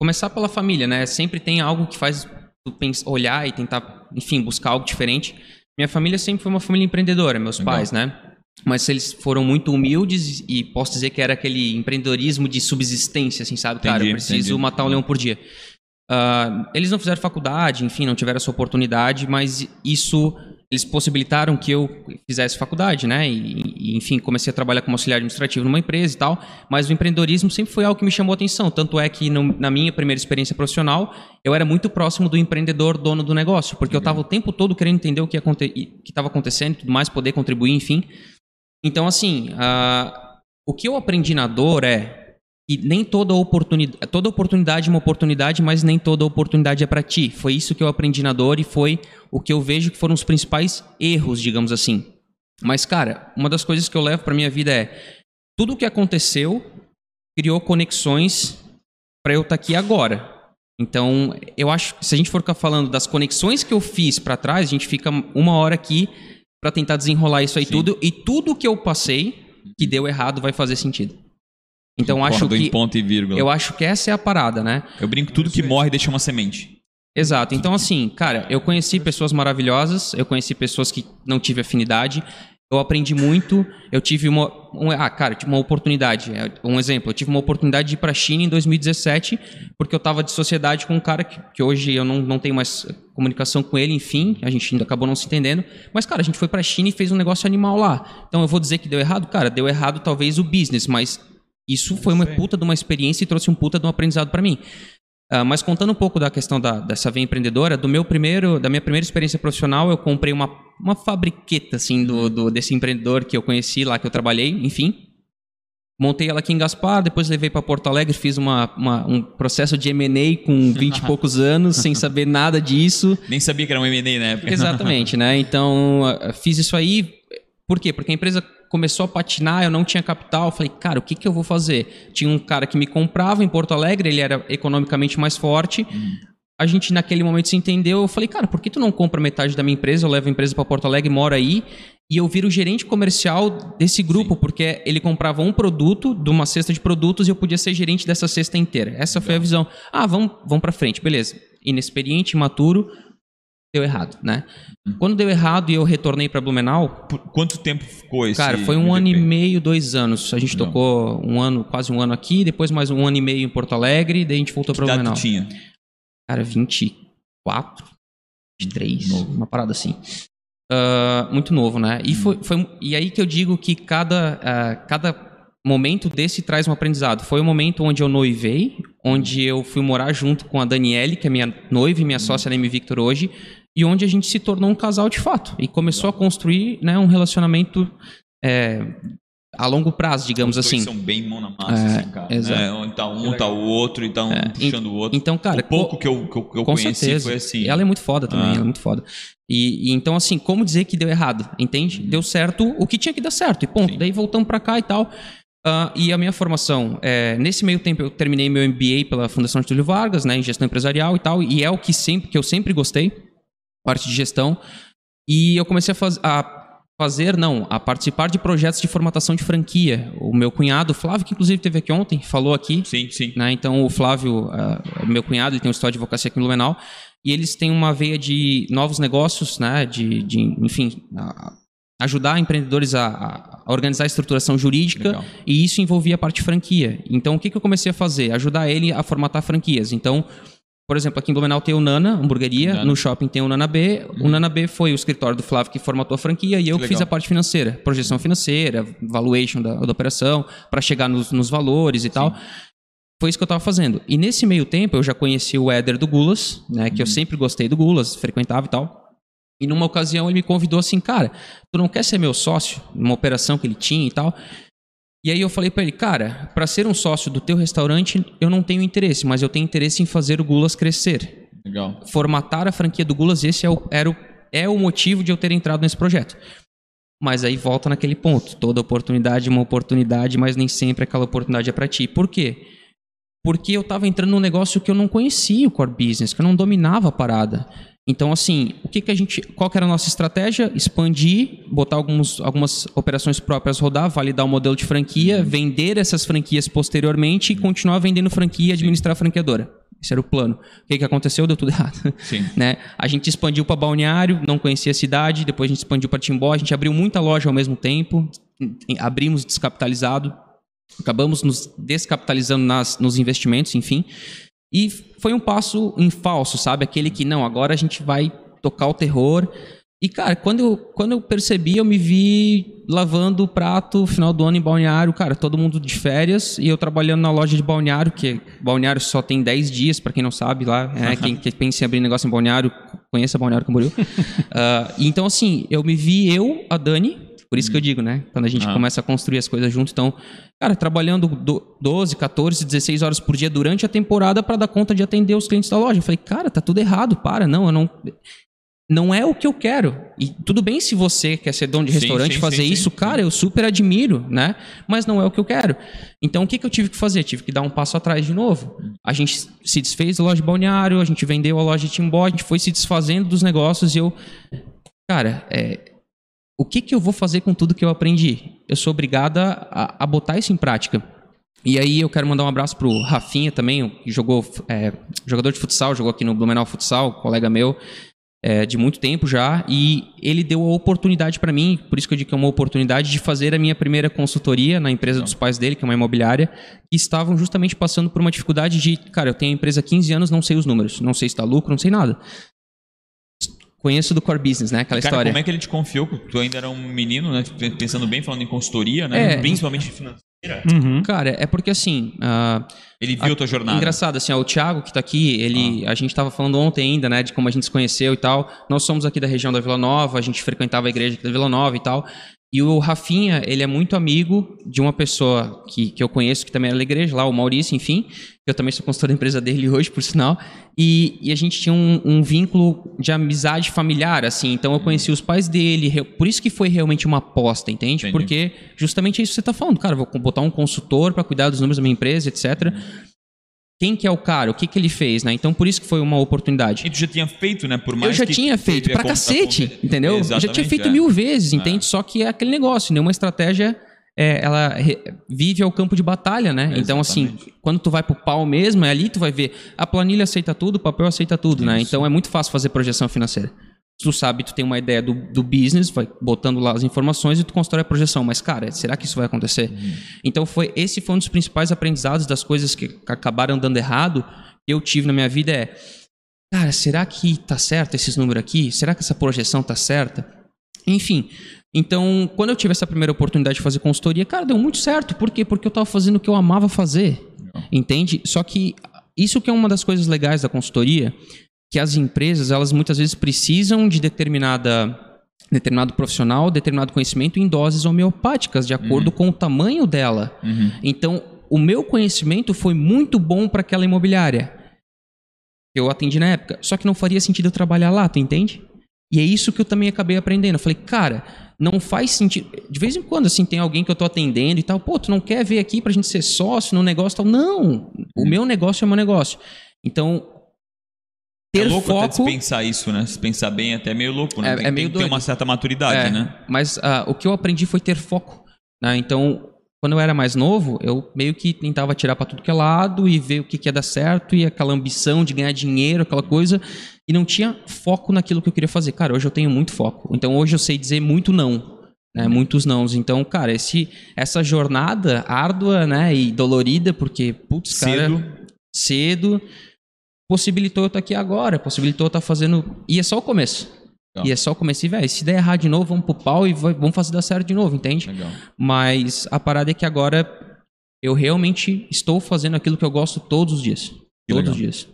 começar pela família, né? Sempre tem algo que faz tu olhar e tentar, enfim, buscar algo diferente. Minha família sempre foi uma família empreendedora, meus Legal. pais, né? Mas eles foram muito humildes e posso dizer que era aquele empreendedorismo de subsistência, assim, sabe? Cara, Entendi, eu preciso entendi. matar um leão por dia. Ah, eles não fizeram faculdade, enfim, não tiveram essa oportunidade, mas isso eles possibilitaram que eu fizesse faculdade, né? E, e, enfim, comecei a trabalhar como auxiliar administrativo numa empresa e tal. Mas o empreendedorismo sempre foi algo que me chamou a atenção. Tanto é que no- na minha primeira experiência profissional, eu era muito próximo do empreendedor dono do negócio, porque eu estava o tempo todo querendo entender o que estava acontecendo e tudo mais, poder contribuir, enfim. Então, assim, ah, o que eu aprendi na dor é que nem toda oportunidade, toda oportunidade é uma oportunidade, mas nem toda oportunidade é para ti. Foi isso que eu aprendi na dor e foi o que eu vejo que foram os principais erros, digamos assim. Mas, cara, uma das coisas que eu levo para minha vida é tudo o que aconteceu criou conexões para eu estar aqui agora. Então, eu acho que se a gente for ficar falando das conexões que eu fiz para trás, a gente fica uma hora aqui para tentar desenrolar isso aí Sim. tudo e tudo que eu passei que deu errado vai fazer sentido. Então, acho Concordo em que ponto e vírgula. eu acho que essa é a parada, né? Eu brinco, tudo que morre deixa uma semente. Exato. Então, assim, cara, eu conheci pessoas maravilhosas, eu conheci pessoas que não tive afinidade, eu aprendi muito, eu tive uma. um- ah, cara, tive uma oportunidade. é, Um exemplo, eu tive uma oportunidade de ir pra China em 2017, porque eu tava de sociedade com um cara que, que hoje eu não, não tenho mais comunicação com ele, enfim, a gente ainda acabou não se entendendo. Mas, cara, a gente foi pra China e fez um negócio animal lá. Então eu vou dizer que deu errado? Cara, deu errado talvez o business, mas isso foi uma puta de uma experiência e trouxe um puta de um aprendizado pra mim. Ah, mas contando um pouco da questão da, dessa veia empreendedora, do meu primeiro, da minha primeira experiência profissional, eu comprei uma, uma fabriqueta assim do, do- desse empreendedor que eu conheci lá que eu trabalhei, enfim. Montei ela aqui em Gaspar, depois levei para Porto Alegre, fiz uma, uma- um processo de M&A com 20 e poucos anos, sem saber nada disso. Nem sabia que era um M&A na época. Exatamente, né? Então, ah, fiz isso aí. Por quê? Porque a empresa começou a patinar, eu não tinha capital. Falei, cara, o que, que eu vou fazer? Tinha um cara que me comprava em Porto Alegre, ele era economicamente mais forte. A gente, naquele momento, se entendeu. Eu falei, cara, por que tu não compra metade da minha empresa? Eu levo a empresa para Porto Alegre, moro aí. E eu viro gerente comercial desse grupo, porque ele comprava um produto de uma cesta de produtos e eu podia ser gerente dessa cesta inteira. Essa foi a visão. Ah, vamos, vamos para frente, beleza. Inexperiente, imaturo, deu errado, né? Quando deu errado e eu retornei para Blumenau, Por quanto tempo ficou esse cara, foi um ano e MVP? meio, dois anos. A gente Legal. tocou um ano, quase um ano aqui, depois mais um ano e meio em Porto Alegre, daí a gente voltou Que para Blumenau. tu tinha? Cara, 24, 23, Novo. uma parada assim. Ah, muito novo, né? E, foi, foi, e aí que eu digo que cada, ah, cada momento desse traz um aprendizado. Foi o momento onde eu noivei, onde eu fui morar junto com a Daniele, que é minha noiva e minha sócia na M Victor hoje, e onde a gente se tornou um casal de fato e começou a construir né, um relacionamento é, a longo prazo, digamos Os dois assim. são bem mão na massa, É, assim, cara. exato. Né? Um tá um, tá o outro, e tá um puxando o outro. Então, cara, o pouco co- que eu, que eu, que eu com conheci certeza. foi assim. Ela é muito foda também, Ah. ela é muito foda. E, e então, assim, como dizer que deu errado? Entende? Uhum. Deu certo o que tinha que dar certo, e ponto. Daí voltamos pra cá e tal. Ah, e a minha formação, é, nesse meio tempo eu terminei meu MBA pela Fundação Getúlio Vargas, né, em gestão empresarial e tal, e é o que sempre que eu sempre gostei, parte de gestão. E eu comecei a, faz, a fazer, não, a participar de projetos de formatação de franquia. O meu cunhado, Flávio, que inclusive teve aqui ontem, falou aqui, Sim, sim. né? Então, o Flávio, ah, meu cunhado, ele tem um história de advocacia aqui em Blumenau, e eles têm uma veia de novos negócios, né? De, de enfim, ajudar empreendedores a, a- organizar a estruturação jurídica, Legal. e isso envolvia a parte de franquia. Então, o que, que eu comecei a fazer? Ajudar ele a formatar franquias. Então, por exemplo, aqui em Blumenau tem o Nana, hamburgueria, Nana. no shopping tem o Nana B. O Nana B foi o escritório do Flávio que formatou a franquia e eu Que que fiz a parte financeira, projeção financeira, valuation da, da operação, para chegar nos, nos valores e tal. Foi isso que eu tava fazendo. E nesse meio tempo eu já conheci o Éder do Gulas, né? Que eu sempre gostei do Gulas, frequentava e tal. E numa ocasião ele me convidou assim, cara, tu não quer ser meu sócio? Numa operação que ele tinha e tal. E aí eu falei pra ele, cara, pra ser um sócio do teu restaurante, eu não tenho interesse, mas eu tenho interesse em fazer o Gulas crescer. Legal. Formatar a franquia do Gulas, esse é o, era o, é o motivo de eu ter entrado nesse projeto. Mas aí volta naquele ponto. Toda oportunidade é uma oportunidade, mas nem sempre aquela oportunidade é pra ti. Por quê? Porque eu tava entrando num negócio que eu não conhecia o core business, que eu não dominava a parada. Então, assim, o que, que a gente. Qual que era a nossa estratégia? Expandir, botar alguns, algumas operações próprias rodar, validar o modelo de franquia, vender essas franquias posteriormente e continuar vendendo franquia e administrar a franqueadora. Esse era o plano. O que, que aconteceu? Deu tudo errado. Sim. né? A gente expandiu para Balneário, não conhecia a cidade, depois a gente expandiu para Timbó, a gente abriu muita loja ao mesmo tempo, abrimos descapitalizado, acabamos nos descapitalizando nas, nos investimentos, enfim. E foi um passo em falso, sabe? Aquele que, não, agora a gente vai tocar o terror. E, cara, quando eu, quando eu percebi, eu me vi lavando o prato final do ano em Balneário, cara, todo mundo de férias, e eu trabalhando na loja de Balneário, que Balneário só tem 10 dias, para quem não sabe lá, é, quem, quem pensa em abrir negócio em Balneário, conheça Balneário Camboriú. Ah, então, assim, eu me vi, eu, a Dani, por isso que eu digo, né? Quando a gente Ah. começa a construir as coisas junto, então, cara, trabalhando do- 12, 14, 16 horas por dia durante a temporada para dar conta de atender os clientes da loja. Eu falei, cara, tá tudo errado, para, não, eu não. Não é o que eu quero. E tudo bem se você quer ser dono de Sim, restaurante sim, fazer sim, isso, sim, cara, eu super admiro, né? Mas não é o que eu quero. Então o que, que eu tive que fazer? Tive que dar um passo atrás de novo. A gente se desfez da loja de balneário, a gente vendeu a loja de Timbó, a gente foi se desfazendo dos negócios e eu. Cara, é, o que, que eu vou fazer com tudo que eu aprendi? Eu sou obrigada a, a botar isso em prática. E aí eu quero mandar um abraço pro Rafinha também, que jogou, é, jogador de futsal, jogou aqui no Blumenau Futsal, colega meu, é, de muito tempo já, e ele deu a oportunidade para mim, por isso que eu digo que é uma oportunidade de fazer a minha primeira consultoria na empresa dos pais dele, que é uma imobiliária, que estavam justamente passando por uma dificuldade de, cara, eu tenho a empresa há 15 anos, não sei os números, não sei se está lucro, não sei nada. Conheço do core business, né? Aquela Cara, história. como é que ele te confiou? Tu ainda era um menino, né? Pensando bem, falando em consultoria, né? É. Principalmente financeira. Uhum. Cara, é porque assim, ah, Ele viu a tua jornada. Engraçado, assim, ó, o Thiago que tá aqui, ele, Ah. a gente tava falando ontem ainda, né, de como a gente se conheceu e tal. Nós somos aqui da região da Vila Nova, a gente frequentava a igreja aqui da Vila Nova e tal. E o Rafinha, ele é muito amigo de uma pessoa que, que eu conheço, que também era da igreja, lá, o Maurício, enfim. que Eu também sou consultor da empresa dele hoje, por sinal. E, e a gente tinha um, um vínculo de amizade familiar, assim. Então eu conheci os pais dele. Por isso que foi realmente uma aposta, entende? Entendi. Porque justamente é isso que você tá falando. Cara, vou botar um consultor para cuidar dos números da minha empresa, etc. Quem que é o cara? O que que ele fez, né? Então por isso que foi uma oportunidade. E tu já tinha feito, né? Por mais Eu já que tinha feito pra cacete, con- entendeu? Eu já tinha feito é. mil vezes, entende? Só que é aquele negócio, nenhuma estratégia é, ela vive ao campo de batalha, né? Então, assim, quando tu vai pro pau mesmo, é ali tu vai ver a planilha aceita tudo, o papel aceita tudo, né? Então é muito fácil fazer projeção financeira. Tu sabe, tu tem uma ideia do, do business, vai botando lá as informações e tu constrói a projeção. Mas, cara, será que isso vai acontecer? Então, foi esse foi um dos principais aprendizados das coisas que acabaram dando errado que eu tive na minha vida é, cara, será que tá certo esses números aqui? Será que essa projeção tá certa? Enfim. Então, quando eu tive essa primeira oportunidade de fazer consultoria, cara, deu muito certo. Por quê? Porque eu tava fazendo o que eu amava fazer. Entende? Só que isso que é uma das coisas legais da consultoria, que as empresas, elas muitas vezes precisam de determinada determinado profissional, determinado conhecimento em doses homeopáticas, de acordo com o tamanho dela. Então, o meu conhecimento foi muito bom para aquela imobiliária que eu atendi na época. Só que não faria sentido eu trabalhar lá, tu entende? E é isso que eu também acabei aprendendo. Eu falei, cara, não faz sentido. De vez em quando, assim, tem alguém que eu tô atendendo e tal. Pô, tu não quer vir aqui pra gente ser sócio no negócio e tal? Não! O meu negócio é o meu negócio. Então, É ter louco até foco. pensar isso, né? Se pensar bem, é até meio louco, né? É- tem, é tem meio que ter uma certa maturidade, É, né? Mas ah, o que eu aprendi foi ter foco. né? Então, quando eu era mais novo, eu meio que tentava tirar para tudo que é lado e ver o que, que ia dar certo e aquela ambição de ganhar dinheiro, aquela coisa, e não tinha foco naquilo que eu queria fazer. Cara, hoje eu tenho muito foco. Então, hoje eu sei dizer muito não. Né, muitos nãos. Então, cara, esse, essa jornada árdua né, e dolorida, porque, putz, cara, Cedo. cedo, possibilitou eu estar aqui agora, possibilitou eu estar fazendo. E é só o começo. Legal. E é só o começo. E, velho, se der errado de novo, vamos pro pau e vamos fazer dar certo de novo, entende? Legal. Mas a parada é que agora eu realmente estou fazendo aquilo que eu gosto todos os dias. todos legal. os dias.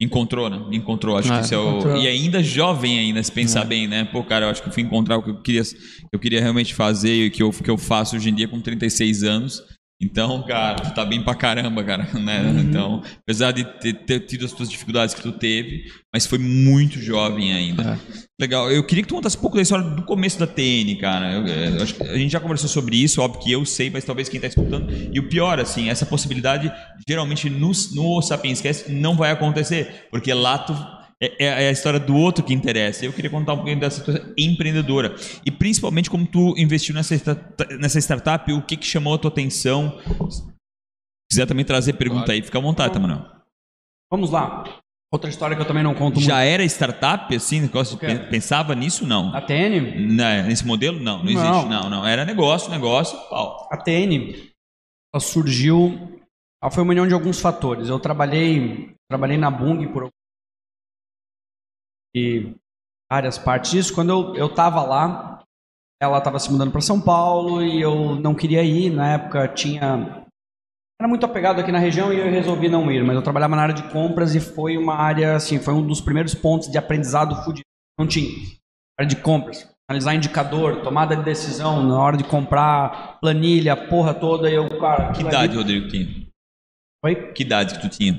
Encontrou, né? Encontrou. Acho Ah, que isso é o. E ainda jovem ainda, se pensar bem, né? Pô, cara, eu acho que eu fui encontrar o que eu queria, que eu queria realmente fazer e o que eu, que eu faço hoje em dia com 36 anos. Então, cara, tu tá bem pra caramba, cara, né? Uhum. Então, apesar de ter, ter tido as tuas dificuldades que tu teve, mas foi muito jovem ainda. Legal. Eu queria que tu contasse um pouco da história do começo da TN, cara. Eu, eu acho que a gente já conversou sobre isso, óbvio que eu sei, mas talvez quem tá escutando. E o pior, assim, essa possibilidade, geralmente no, no Sapiens Cast não vai acontecer, porque lá tu. É, é a história do outro que interessa. Eu queria contar um pouquinho dessa coisa empreendedora. E principalmente como tu investiu nessa, nessa startup, o que, que chamou a tua atenção. Se quiser também trazer pergunta aí, fica à vontade, tá, Manuel? Vamos lá. Outra história que eu também não conto Já muito. era startup, assim? negócio Pensava nisso? Não. A TN, Né, Nesse modelo? Não, não, Não. existe. Não, não. Era negócio, negócio, pau. a TN surgiu. Ela foi uma união de alguns fatores. Eu trabalhei, trabalhei na Bung por e várias partes disso. Quando eu, eu tava lá, ela estava se mudando para São Paulo e eu não queria ir. Na época tinha. Era muito apegado aqui na região e eu resolvi não ir, mas eu trabalhava na área de compras e foi uma área, assim, foi um dos primeiros pontos de aprendizado food. Não tinha. Área de compras. Analisar indicador, tomada de decisão na hora de comprar, planilha, porra toda. E eu, cara. Que idade, ali- Rodrigo, tinha? Foi? Que idade que tu tinha?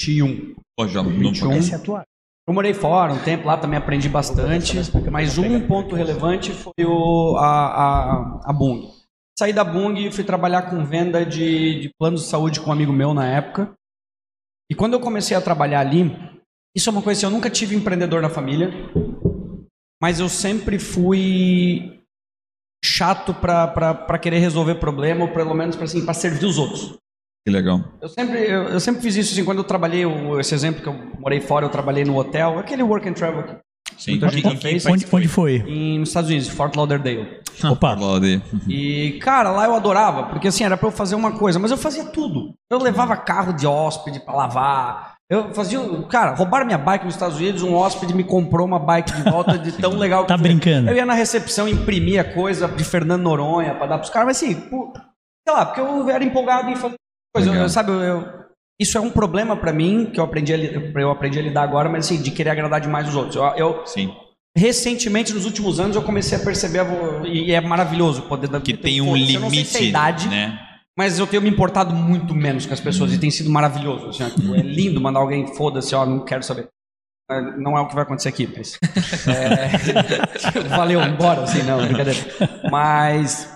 21. Pô, já, não, 21. Esse é atuar. Eu morei fora um tempo lá, também aprendi bastante. Mas um ponto relevante foi o, a, a, a Bung. Saí da Bung e fui trabalhar com venda de, de planos de saúde com um amigo meu na época. E quando eu comecei a trabalhar ali, isso é uma coisa assim, eu nunca tive empreendedor na família, mas eu sempre fui chato para querer resolver problema, ou pelo menos para assim, servir os outros. Que legal. Eu sempre, eu, eu sempre fiz isso assim, quando eu trabalhei, o- esse exemplo que eu morei fora, eu trabalhei no hotel, aquele work and travel que- Sim. Muita gente que- fez. Onde, onde foi? em, nos Estados Unidos, Fort Lauderdale. Opa. Fala de- E, cara, lá eu adorava, porque assim, era pra eu fazer uma coisa, mas eu fazia tudo. Eu levava carro de hóspede pra lavar. Eu fazia. Cara, roubaram minha bike nos Estados Unidos, um hóspede me comprou uma bike de volta de tão legal que Tá foi. brincando. Eu ia na recepção, imprimia coisa de Fernando Noronha pra dar pros caras, mas assim, por- sei lá, porque eu era empolgado em fazer coisa. Legal. Eu, sabe, eu- eu- isso é um problema pra mim, que eu aprendi, a, eu aprendi a lidar agora, mas assim, de querer agradar demais os outros. Eu, eu- Sim. recentemente, nos últimos anos, eu comecei a perceber, e é maravilhoso poder dar Que ter tem um foda-se. Eu não sei se é a limite, idade, né? mas eu tenho me importado muito menos com as pessoas e tem sido maravilhoso. assim, tipo, é lindo mandar alguém, foda-se, ó, não quero saber. Não é o que vai acontecer aqui, mas. é, valeu, embora, assim, não, brincadeira. Mas.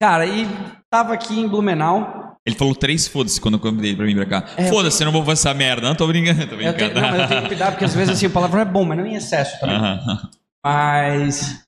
Cara, e tava aqui em Blumenau. Ele falou três foda-se quando eu convidei ele pra vir pra cá. É, foda-se, eu não vou fazer essa merda. Não, tô brincando, tô Eu brincando. tenho, não, mas eu tenho que cuidar, porque às vezes assim, o palavrão é bom, mas não em excesso também. Aham. Mas.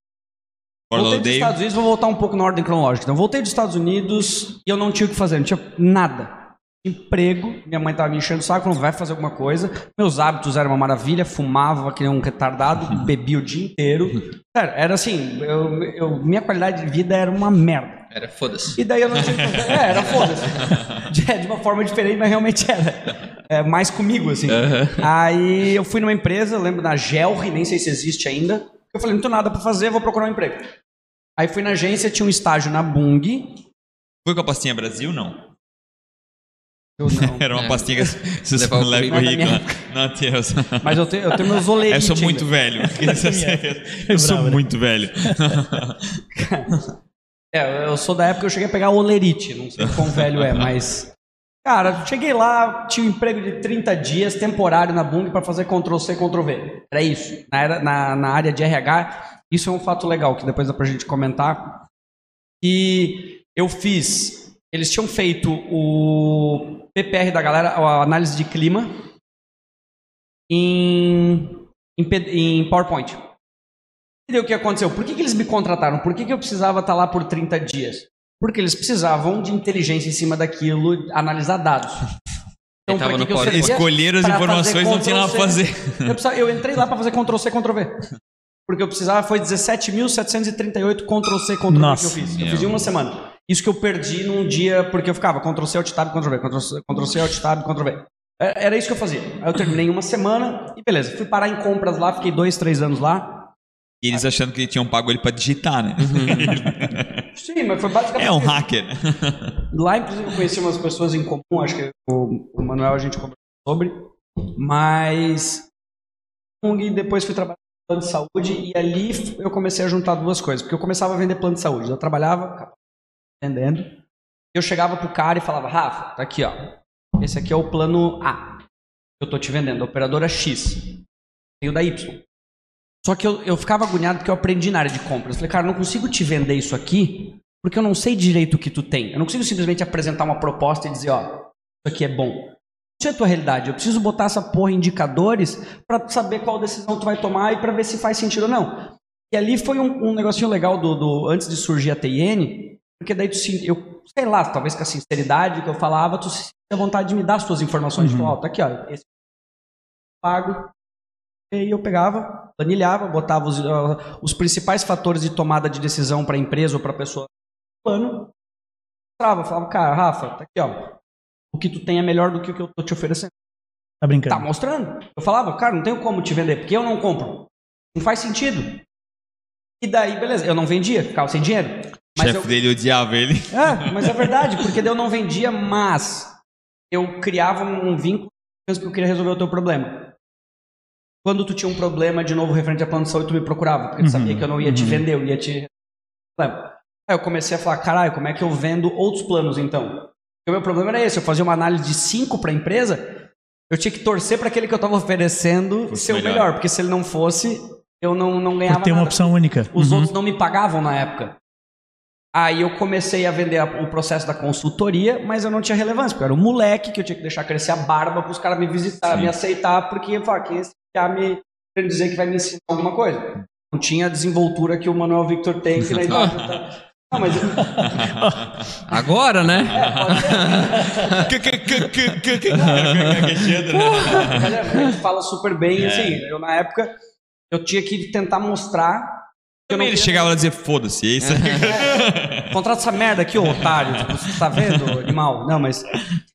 Fora Voltei dos Lauderdale. Estados Unidos, vou voltar um pouco na ordem cronológica. Então, voltei dos Estados Unidos e eu não tinha o que fazer, não tinha nada. Emprego, minha mãe tava me enchendo o saco, falando, vai fazer alguma coisa. Meus hábitos eram uma maravilha, fumava que nem um retardado, bebia o dia inteiro. Sério, era assim, eu, eu- minha qualidade de vida era uma merda. Era foda-se. E daí eu não tinha. É, era foda-se. De, de uma forma diferente, mas realmente era. É, mais comigo, assim. Aí eu fui numa empresa, eu lembro da Gelri, nem sei se existe ainda. Eu falei, não tenho nada pra fazer, vou procurar um emprego. Aí fui na agência, tinha um estágio na Bung. Foi com a pastinha Brasil, não? Eu não. Era uma É. pastinha que você Levar o leva o currículo. Não é Deus. Mas eu tenho, eu tenho meus olerites. Eu sou ainda. muito velho. Eu sou né? muito velho. É, eu sou da época que eu cheguei a pegar olerite, não sei quão velho é, mas. Cara, cheguei lá, tinha um emprego de 30 dias, temporário na Bung para fazer Ctrl-C, Ctrl-V. Era isso. Na, era- na, na área de RH, isso é um fato legal, que depois dá pra gente comentar. E eu fiz. Eles tinham feito o PPR da galera, a análise de clima, em, em, em PowerPoint. O que aconteceu? Por que, que eles me contrataram? Por que, que eu precisava estar lá por 30 dias? Porque eles precisavam de inteligência em cima daquilo, analisar dados. Então, tava no que, que eu? Escolheram as Pra informações, não tinha nada pra fazer. Eu, eu entrei lá para fazer Ctrl-C, Ctrl-V. Porque eu precisava, foi 17.738 Ctrl-C, Ctrl-V que eu fiz. Eu fiz em uma semana. Isso que eu perdi num dia, porque eu ficava Ctrl-C, Alt-Tab, Ctrl-V, Ctrl-C, Ctrl-C, Alt-Tab, Ctrl-V. É- Era isso que eu fazia. Aí eu terminei em uma semana e beleza. Fui parar em compras lá, fiquei dois, três anos lá. E eles achando que tinham pago ele pra digitar, né? Sim, mas foi basicamente É um hacker. Lá, inclusive, eu conheci umas pessoas em comum, acho que o, o Manuel a gente conversou sobre, mas e depois fui trabalhar no plano de saúde e ali eu comecei a juntar duas coisas, porque eu começava a vender plano de saúde, eu trabalhava vendendo, eu chegava pro cara e falava, Rafa, tá aqui ó, esse aqui é o plano A, que eu tô te vendendo, operadora X, tem o da Y. Só que eu, eu ficava agoniado porque eu aprendi na área de compras. Eu falei, cara, eu não consigo te vender isso aqui porque eu não sei direito o que tu tem. Eu não consigo simplesmente apresentar uma proposta e dizer, ó, isso aqui é bom. Isso é a tua realidade. Eu preciso botar essa porra em indicadores para saber qual decisão tu vai tomar e para ver se faz sentido ou não. E ali foi um, um negocinho legal do, do- antes de surgir a TIN, porque daí tu se, eu sei lá, talvez com a sinceridade que eu falava, tu se a vontade de me dar as tuas informações. Tipo, ó, tá aqui, ó, esse pago. E aí eu pegava, planilhava, botava os, ah, os principais fatores de tomada de decisão para a empresa ou para a pessoa no plano. Mostrava, falava, cara, Rafa, tá aqui, ó. O que tu tem é melhor do que o que eu tô te oferecendo. Tá brincando? Tá mostrando. Eu falava, cara, não tenho como te vender, porque eu não compro. Não faz sentido. E daí, beleza, eu não vendia, ficava sem dinheiro. O Mas chefe eu, dele odiava ele. é, mas é verdade, porque daí eu não vendia, mas eu criava um vínculo porque eu queria resolver o teu problema. Quando tu tinha um problema de novo referente à plano de saúde, tu me procurava, porque tu Uhum, sabia que eu não ia te uhum. vender, eu ia te. Aí eu comecei a falar, caralho, como é que eu vendo outros planos então? Porque o meu problema era esse, eu fazia uma análise de cinco para a empresa, eu tinha que torcer para aquele que eu estava oferecendo Fosse ser o melhor. melhor, porque se ele não fosse, eu não, não ganhava Por ter uma nada. opção única. Os Uhum. outros não me pagavam na época. Aí eu comecei a vender a- o processo da consultoria, mas eu não tinha relevância, porque eu era um moleque que eu tinha que deixar crescer a barba para os caras me visitar, Sim. me aceitar, porque eu falava, quem é esse cara me querendo dizer que vai me ensinar alguma coisa? Não tinha a desenvoltura que o Manuel Victor tem, que na idade tá... Não, mas Agora, né? Né? É, mas ele fala super bem, É. assim, eu na época eu tinha que tentar mostrar Também ele chegava lá e dizia, foda-se, é isso aí. Contrata essa merda aqui, ô otário. Tipo, você tá vendo, animal? Não, mas.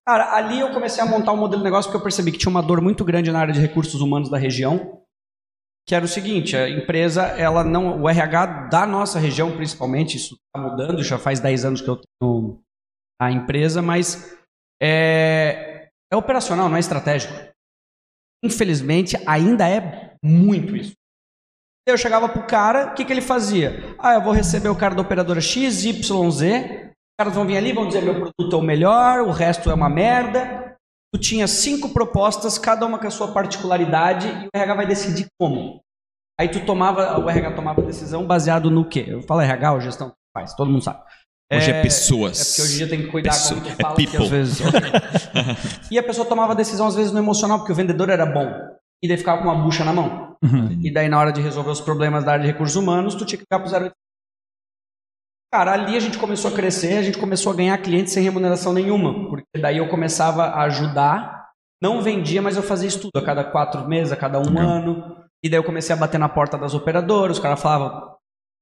Cara, ali eu comecei a montar um modelo de negócio porque eu percebi que tinha uma dor muito grande na área de recursos humanos da região. Que era o seguinte: a empresa, ela não. O RH da nossa região, principalmente, isso está mudando, já faz 10 anos que eu tenho a empresa, mas é, é operacional, não é estratégico. Infelizmente, ainda é muito isso. Eu chegava pro cara, o que, que ele fazia? Ah, eu vou receber o cara da operadora X, Y, Z. Os caras vão vir ali, vão dizer meu produto é o melhor, o resto é uma merda. Tu tinha cinco propostas, cada uma com a sua particularidade, e o RH vai decidir como. Aí tu tomava, o RH tomava a decisão baseado no quê? Eu falo RH ou gestão? Faz, todo mundo sabe. Hoje é pessoas. É porque hoje em dia tem que cuidar Pessoa- como tu é fala, porque people. às vezes... e a pessoa tomava decisão às vezes no emocional, porque o vendedor era bom. E daí ficava com uma bucha na mão. Uhum. E daí, na hora de resolver os problemas da área de recursos humanos, tu tinha que ficar pro 08. Cara, ali a gente começou a crescer, a gente começou a ganhar clientes sem remuneração nenhuma. Porque daí eu começava a ajudar, não vendia, mas eu fazia estudo a cada quatro meses, a cada um ano. E daí eu comecei a bater na porta das operadoras, os caras falavam,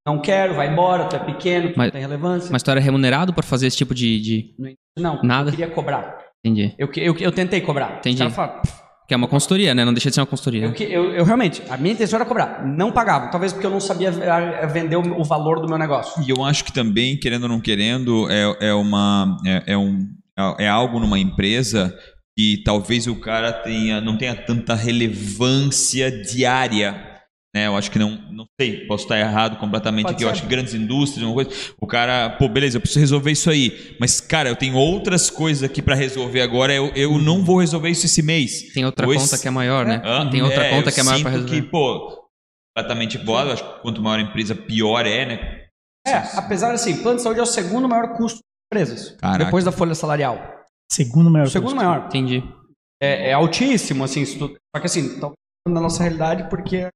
não quero, vai embora, tu é pequeno, tu Mas- não tem relevância. Mas tu era remunerado por fazer esse tipo de. de- Não, Nada? eu queria cobrar. Entendi. Eu, eu, eu tentei cobrar. Entendi. Os caras falaram, Que é uma consultoria, né? Não deixa de ser uma consultoria. Eu, que- eu- eu realmente, a minha intenção era cobrar. Não pagava. Talvez porque eu não sabia eh, vender o, o valor do meu negócio. E eu acho que também, querendo ou não querendo, é, é uma é, é um é algo numa empresa que talvez o cara tenha não tenha tanta relevância diária. Né, eu acho que não, não sei, posso estar errado completamente Pode aqui. Eu ser. acho que grandes indústrias, uma coisa, o cara, pô, beleza, eu preciso resolver isso aí, mas cara, eu tenho outras coisas aqui para resolver agora. Eu, eu não vou resolver isso esse mês. Tem outra Ou conta que é maior, né? Hã? Tem outra É, conta eu que é maior pra sinto resolver. que, pô, completamente igual. Eu acho que quanto maior a empresa, pior é, né? É, apesar assim, plano de saúde é o segundo maior custo das empresas. Caraca. Depois da folha salarial. Segundo maior O segundo custo. maior. Entendi. É, é altíssimo, assim, tu- só que assim, talvez na nossa realidade, porque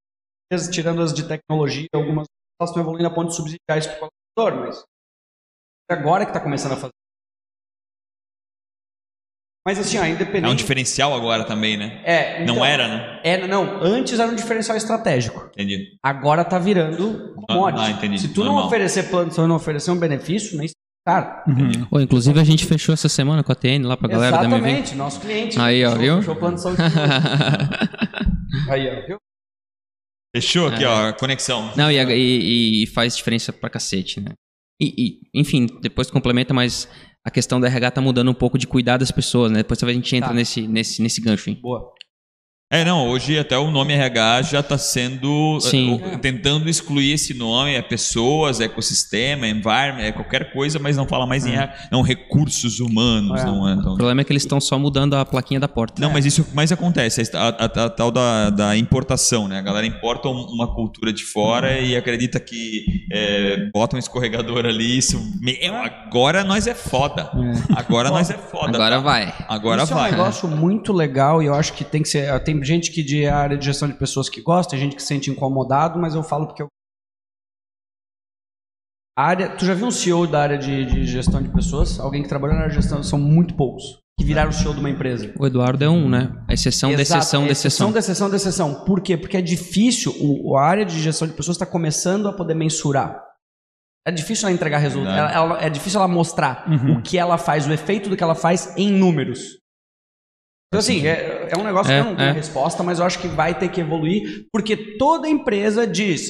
tirando as de tecnologia, algumas elas estão evoluindo a ponto de subsidiar isso para o consumidor, mas é agora que está começando a fazer. Mas assim, ó, É um independente. diferencial agora também, né? É, então, Não era, né? É, não, antes era um diferencial estratégico. Entendi. Agora tá virando commodity. Ah, entendi. Se tu não Normal. oferecer plano de saúde, não oferecer um benefício, nem cara. Uhum. Pô, inclusive a gente fechou essa semana com a TN lá pra galera da MV. Exatamente, nosso cliente. Aí, ó, Fechou- viu? Fechou o plano de saúde. Aí, ó, viu? Fechou aqui, É. ó, a conexão. Não, e, e- e faz diferença pra cacete, né? E, e, enfim, depois complementa, mas a questão da RH tá mudando um pouco de cuidar das pessoas, né? Depois a gente entra Tá. nesse, nesse, nesse gancho, hein? Boa. É, não, hoje até o nome RH já está sendo. Sim. eh, tentando excluir esse nome, é pessoas, é ecossistema, é environment, é qualquer coisa, mas não fala mais em RH. Não, recursos humanos, É. não é. Então, O problema é que eles estão só mudando a plaquinha da porta. Não, mas isso mais acontece, a, a- a- a tal da, da importação, né? A galera importa um- uma cultura de fora e acredita que é, bota um escorregador ali, isso. Meu, agora nós é foda. Agora nós é foda. Agora tá? vai. Agora Isso vai. é um negócio muito legal e eu acho que tem que ser. Tem gente que de área de gestão de pessoas que gosta, tem gente que se sente incomodado, mas eu falo porque eu. A área, tu já viu um CEO da área de, de gestão de pessoas? Alguém que trabalhou na área de gestão, são muito poucos que viraram CEO de uma empresa. O Eduardo é um, né? A exceção da Exato, exceção da exceção. exceção da exceção da exceção. Por quê? Porque é difícil, o, a área de gestão de pessoas está começando a poder mensurar. É difícil ela entregar resultado. Verdade. Ela- ela- é difícil ela mostrar Uhum. o que ela faz, o efeito do que ela faz em números. Então, assim, é, é um negócio É, que eu não tenho é. resposta, mas eu acho que vai ter que evoluir, porque toda empresa diz: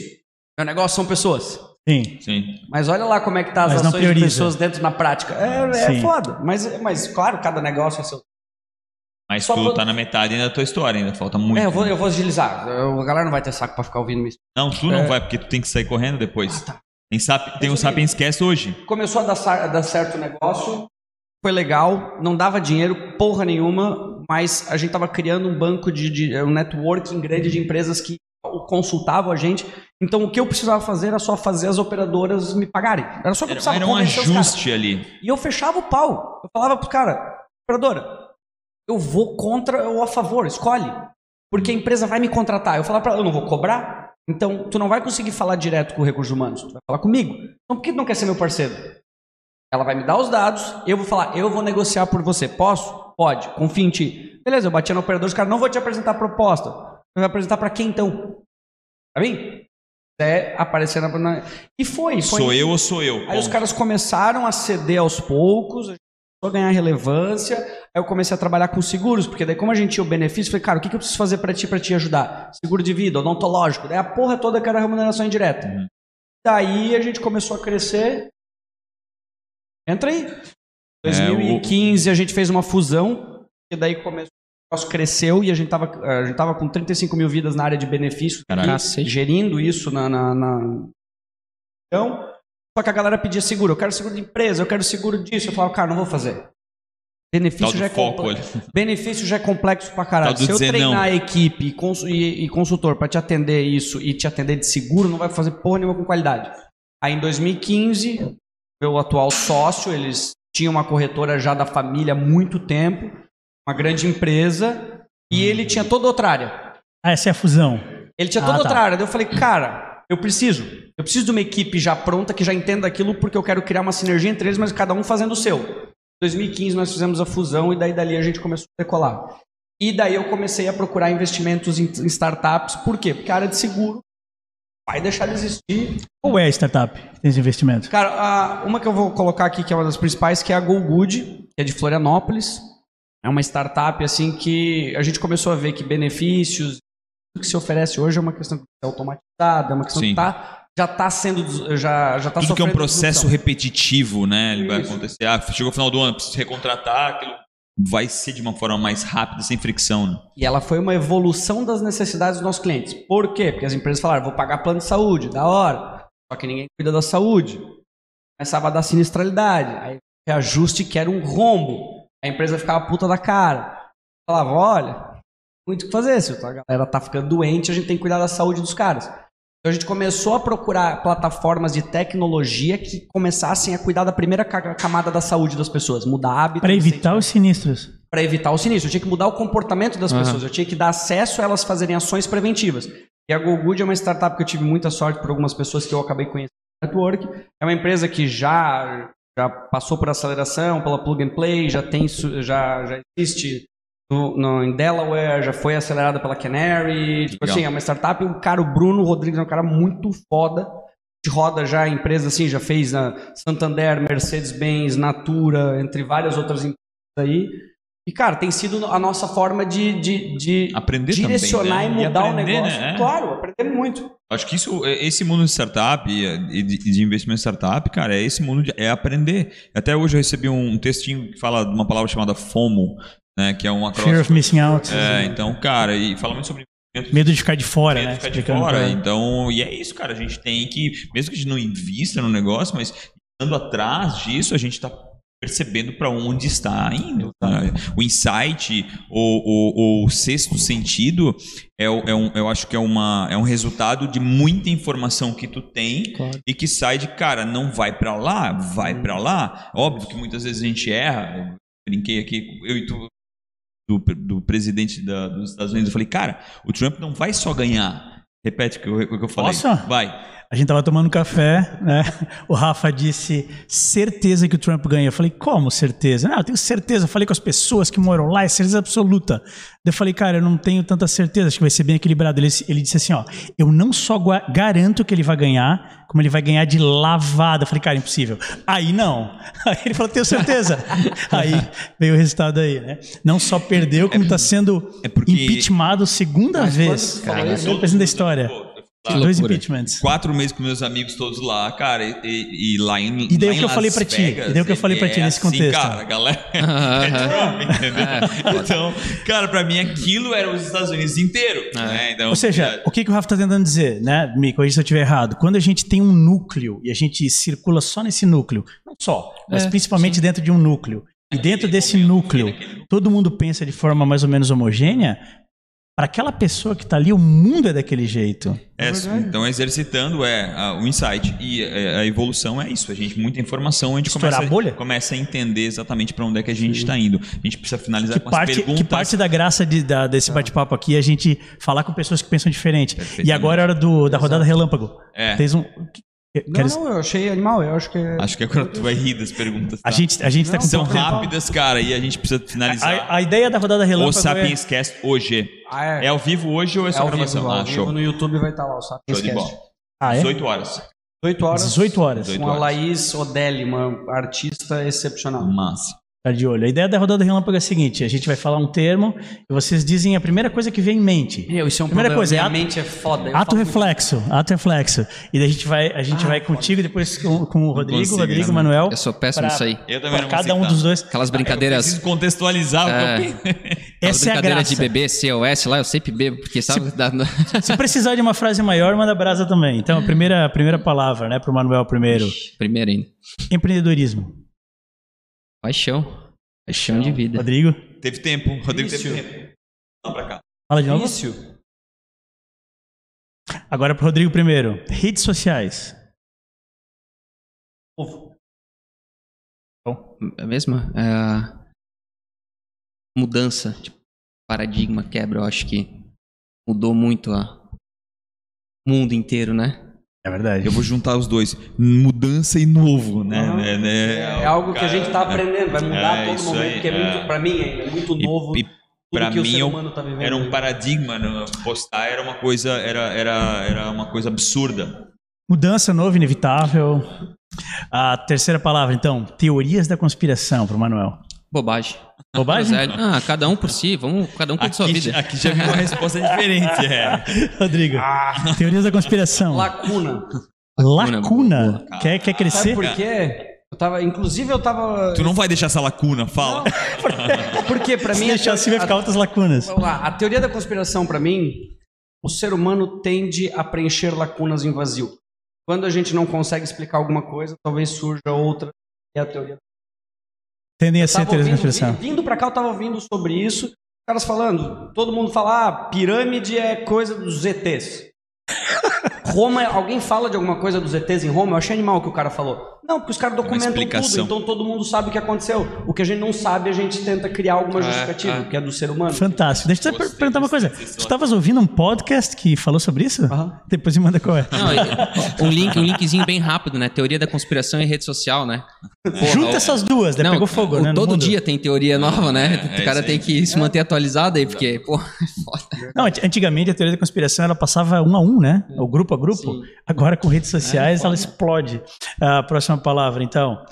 meu negócio são pessoas. Sim. Sim. Mas olha lá como é que tá as Mas não ações de pessoas dentro na prática. É, é foda. Mas, mas, claro, cada negócio é seu. Mas Só tu pro- tá na metade ainda da tua história, ainda falta muito. É, eu vou, eu vou agilizar. Eu- a galera não vai ter saco pra ficar ouvindo isso. Não, tu não É. vai, porque tu tem que sair correndo depois. Ah, tá. Tem, sap... tem o Sapiens Cast hoje. Começou a dar, dar certo o negócio, foi legal, não dava dinheiro, porra nenhuma, mas a gente tava criando um banco de, de um networking grande de empresas que consultavam a gente. Então o que eu precisava fazer era só fazer as operadoras me pagarem. Era só que eu precisava era um ajuste ali. E eu fechava o pau. Eu falava pro cara, operadora, eu vou contra ou a favor, escolhe. Porque a empresa vai me contratar. Eu falava pra ela, eu não vou cobrar. Então, tu não vai conseguir falar direto com o recursos humanos. Tu vai falar comigo. Então, por que tu não quer ser meu parceiro? Ela vai me dar os dados, eu vou falar, eu vou negociar por você. Posso? Pode. Confia em ti. Beleza, eu bati no operador, os caras, não vou te apresentar a proposta. Vai apresentar pra quem então? Pra mim? É aparecer na... E foi. foi Sou eu ou sou eu? Aí os caras começaram a ceder aos poucos, a gente começou a ganhar relevância. Aí eu comecei a trabalhar com seguros, porque daí como a gente tinha o benefício, eu falei, cara, o que que eu preciso fazer pra ti, pra te ajudar? Seguro de vida, odontológico. Daí a porra toda que era remuneração indireta. Uhum. Daí a gente começou a crescer. Entra aí. É, 2015 a gente fez uma fusão, e daí começou, o negócio cresceu e a gente tava, a gente tava com 35 mil vidas na área de benefícios, aqui, gerindo isso na, na, na- Então, só que a galera pedia seguro. Eu quero seguro de empresa, eu quero seguro disso. Eu falava, cara, não vou fazer. Benefício já é foco. Benefício já é complexo pra caralho. Do Se eu treinar não. a equipe e, cons- e- e consultor pra te atender isso e te atender de seguro, não vai fazer porra nenhuma com qualidade. Aí em 2015, meu atual sócio, eles tinham uma corretora já da família há muito tempo, uma grande empresa, e ele tinha toda outra área. Ah, essa é a fusão. Ele tinha Ah, toda tá. outra área. Daí eu falei, cara, eu preciso. Eu preciso de uma equipe já pronta que já entenda aquilo, porque eu quero criar uma sinergia entre eles, mas cada um fazendo o seu. Em 2015 nós fizemos a fusão e daí dali a gente começou a decolar. E daí eu comecei a procurar investimentos em, em startups. Por quê? Porque a área de seguro vai deixar de existir. Qual é a startup que tem esse investimento? Cara, a- uma que eu vou colocar aqui, que é uma das principais, que é a GoGood, que é de Florianópolis. É uma startup assim que a gente começou a ver que benefícios tudo que se oferece hoje é uma questão que é automatizada, é uma questão Sim. que tá, já está sendo já já tá Tudo que é um processo repetitivo, né? Ele vai Isso. acontecer. Ah, chegou o final do ano, preciso recontratar, aquilo vai ser de uma forma mais rápida, sem fricção, né? E ela foi uma evolução das necessidades dos nossos clientes. Por quê? Porque as empresas falaram, vou pagar plano de saúde, da hora. Só que ninguém cuida da saúde. Começava a dar sinistralidade. Aí reajuste que era um rombo. A empresa ficava puta da cara. Falava, olha, muito o que fazer. Se a galera tá ficando doente, a gente tem que cuidar da saúde dos caras. Então a gente começou a procurar plataformas de tecnologia que começassem a cuidar da primeira ca- camada da saúde das pessoas, mudar hábitos. Para evitar os sinistros. para evitar o sinistro. Eu tinha que mudar o comportamento das Aham. pessoas. Eu tinha que dar acesso a elas fazerem ações preventivas. E a GoGood é uma startup que eu tive muita sorte por algumas pessoas que eu acabei conhecendo no network. É uma empresa que já, já passou por aceleração, pela Plug and Play, já tem já, já existe no, no- em Delaware, já foi acelerada pela Canary. Tipo Legal. assim, é uma startup. O cara, o Bruno Rodrigues, é um cara muito foda. De roda já em empresa assim, já fez na Santander, Mercedes-Benz, Natura, entre várias outras empresas aí. E, cara, tem sido a nossa forma de, de, de Aprender direcionar também, né? e mudar aprender, o negócio. né? Claro, aprender muito. Acho que isso, esse mundo de startup e e de, de investimento em startup, cara, é esse mundo de, é aprender. Até hoje eu recebi um textinho que fala de uma palavra chamada FOMO, né, que é um acróstico. Fear of missing out. É, então, cara, e fala muito sobre Medo de ficar de fora, medo né? de ficar de fora. pra- Então, e é isso, cara. A gente tem que, mesmo que a gente não invista no negócio, mas estando atrás disso, a gente está percebendo para onde está indo. né? O insight, o, o, o sexto sentido, é, é um, eu acho que é, uma, é um resultado de muita informação que tu tem Claro. e que sai de, cara, não vai para lá, vai para lá. Óbvio que muitas vezes a gente erra. Eu brinquei aqui, eu e tu, do, do presidente da- dos Estados Unidos. Eu falei, cara, o Trump não vai só ganhar. Repete o que eu, o que eu falei. Posso? Vai. A gente tava tomando café, né? O Rafa disse certeza que o Trump ganha. Eu falei, como certeza? Não, eu tenho certeza. Eu falei com as pessoas que moram lá, é certeza absoluta. Eu falei, cara, eu não tenho tanta certeza, acho que vai ser bem equilibrado. Ele, ele disse assim, ó, eu não só garanto que ele vai ganhar, como ele vai ganhar de lavada. Eu falei, cara, impossível. Aí não. Aí ele falou, tenho certeza. Aí veio o resultado aí, né? Não só perdeu, como está sendo é porque- impeachmentado segunda Mas vez. Cara, isso, primeiro presidente da história. Que Dois impeachments. Quatro meses com meus amigos todos lá, cara, e, e- e lá em E daí lá o que eu falei pra ti? Vegas, E daí o que eu falei pra ti é nesse assim, contexto? cara, galera é Aham. Trump, entendeu? Então, cara, pra mim aquilo era os Estados Unidos inteiro, né? Então, Ou seja, o que, que o Rafa está tentando dizer, né, me corrija se eu estiver errado. Quando a gente tem um núcleo e a gente circula só nesse núcleo, não só, mas É, principalmente dentro de um núcleo, e dentro desse núcleo todo mundo pensa de forma mais ou menos homogênea, para aquela pessoa que está ali, o mundo é daquele jeito. É, então, exercitando é a- o insight e é, a evolução é isso. A gente, muita informação, a gente Estourar começa, a bolha? começa a entender exatamente para onde é que a gente está indo. A gente precisa finalizar Que com as parte, perguntas. que parte da graça de- da- desse bate-papo aqui é a gente falar com pessoas que pensam diferente. E agora é hora do, da rodada relâmpago. É. Tens um, Não, queres- não, eu achei animal. Eu acho que. Acho que agora tu vai rir das perguntas. a tá? gente, a gente tá com São pouco tempo. rápidas, cara, e a gente precisa finalizar. A, a ideia da rodada O relâmpago é... Sapiens Cast hoje. Ah, É ao vivo hoje ou é só ao gravação? vivo, ao ah, vivo show. no YouTube vai estar lá o Sapiens Show de bola. Ah, é? 18 horas. 18 horas. 18 horas. 18 Com a horas. Laís Odelli, uma artista excepcional. Massa. Tá de olho. A ideia da rodada relâmpago é a seguinte: a gente vai falar um termo e vocês dizem a primeira coisa que vem em mente. Meu, isso é um Primeira problema. coisa, Minha ato- mente é foda. Eu Ato falo muito- reflexo, ato reflexo. E daí a gente vai, a gente Ah, vai contigo, depois com, com o Rodrigo, consigo, Rodrigo, né? Manuel. Eu sou péssimo nisso aí. Eu também Pra não cada um dos dois. Aquelas Eu brincadeiras. preciso contextualizar o É. eu Essa é a graça. de bebê, COS lá, eu sempre bebo, porque sabe. da- Se precisar de uma frase maior, manda brasa também. Então, a primeira, a primeira palavra, né, pro Manuel primeiro. Primeiro ainda. Empreendedorismo. Paixão. Paixão de vida. Rodrigo, Teve tempo. Rodrigo teve tempo. Vamos pra cá. fala de novo. Agora pro Rodrigo primeiro. Redes sociais. A mesma? É, mudança, tipo, paradigma, quebra, eu acho que mudou muito a o mundo inteiro, né? É verdade. Eu vou juntar os dois. Mudança e novo, né? Né, né? É algo que a gente tá aprendendo, vai mudar É, a todo momento, aí, porque é é. muito, pra mim, é muito E- novo. E, que o mim humano tá vivendo. era um paradigma. né? Postar era uma coisa, era, era, era uma coisa absurda. Mudança novo, inevitável. A terceira palavra, então, teorias da conspiração pro Manuel. Bobagem. Bobagem? Groselha. Ah, cada um por si, vamos, cada um com a sua Aqui, vida. aqui já vi uma resposta diferente. É. Rodrigo. Teorias da conspiração. Lacuna. Lacuna. Quer, quer Sabe crescer? por quê? Eu tava, inclusive eu tava. Tu não vai deixar essa lacuna, fala. Porque pra Se mim. deixar a- assim vai ficar outras lacunas. Vamos lá. A teoria da conspiração, pra mim, o ser humano tende a preencher lacunas em vazio. Quando a gente não consegue explicar alguma coisa, talvez surja outra. É a teoria. Tendem a ser ouvindo, conspiração. vi- vindo pra cá, eu tava ouvindo sobre isso. Caras falando, todo mundo fala, ah, pirâmide é coisa dos ETs. Roma, alguém fala de alguma coisa dos ETs em Roma? Eu achei animal o que o cara falou. Não, porque os caras documentam tudo, então todo mundo sabe o que aconteceu. O que a gente não sabe, a gente tenta criar alguma É, justificativa, é. que é do ser humano. Fantástico. Deixa eu te Gostei perguntar uma coisa. Tu estavas ouvindo um podcast que falou sobre isso? Aham. Depois me manda qual é. Não, um link, um linkzinho bem rápido, né? Teoria da conspiração e rede social, né? Porra, Junta o- essas duas, daí Não, pegou fogo, o- né? Todo mundo. dia tem teoria nova, né? É, o cara isso tem que se manter atualizado aí, porque, pô, foda. Não, ant- antigamente a teoria da conspiração ela passava um a um, né? O grupo a grupo. Sim. Agora com redes sociais ela explode. A próxima palavra, então,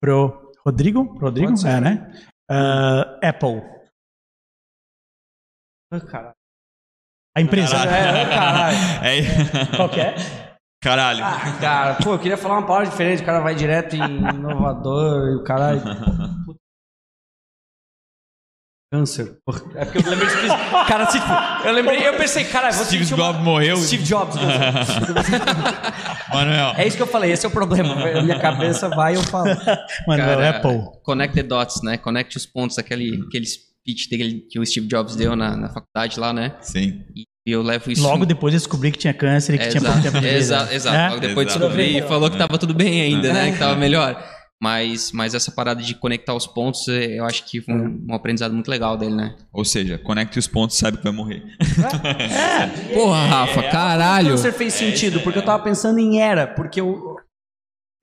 pro Rodrigo. Rodrigo? É, né? Ah, Apple. Ah, caralho. A empresa. É, caralho. É. Qual que é? Caralho. Ah, cara, pô, eu queria falar uma palavra diferente, o cara vai direto em inovador e o caralho. Puta. Câncer. É porque eu lembrei de Cara, assim, tipo, eu lembrei, eu pensei, caralho, vou Steve uma- Jobs morreu. Steve Jobs. Manuel. É isso que eu falei, esse é o problema. Minha cabeça vai e eu falo. Mano, Cara, Apple. Connect the dots, né? Conecte os pontos, aquele, aquele speech dele que o Steve Jobs deu na, na faculdade lá, né? Sim. E eu levo isso. Logo depois eu descobri que tinha câncer e que É, tinha pouco tempo de vida. Exato, exato. É? Logo depois Exato. descobri e falou que tava tudo bem ainda, né? É. Que tava melhor. Mas, mas essa parada de conectar os pontos, eh, eu acho que foi um, um aprendizado muito legal dele, né? Ou seja, conecte os pontos, sabe que vai morrer. Porra, Rafa, caralho. Câncer fez sentido, porque eu tava pensando em era, porque eu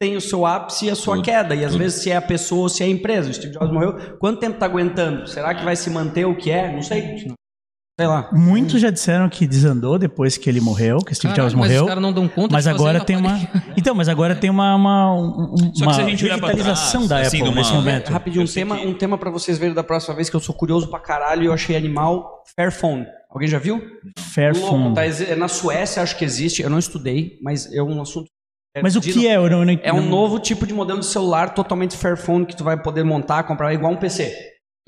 tem o seu ápice e a sua Tudo, queda, e às tudo. vezes se é a pessoa ou se é a empresa. O Steve Jobs morreu, quanto tempo tá aguentando? Será que vai se manter o que é? Não sei. Sei lá. Muitos já disseram que desandou depois que ele morreu, que Steve Jobs mas morreu. os caras não dão conta Mas agora tem uma. Então, mas agora tem uma, uma, um- Só que uma se a gente olhar pra revitalização trás, da assim, Apple numa- nesse momento. Rapidinho, um tema, que- um tema para vocês verem da próxima vez que eu sou curioso pra caralho e eu achei animal. Fairphone. Alguém já viu? Fairphone. Louco, tá? Exi- é Na Suécia acho que existe, eu não estudei, mas é um assunto. Mas o que é? Eu não, eu não- É um novo tipo de modelo de celular totalmente Fairphone que tu vai poder montar, comprar igual um PC.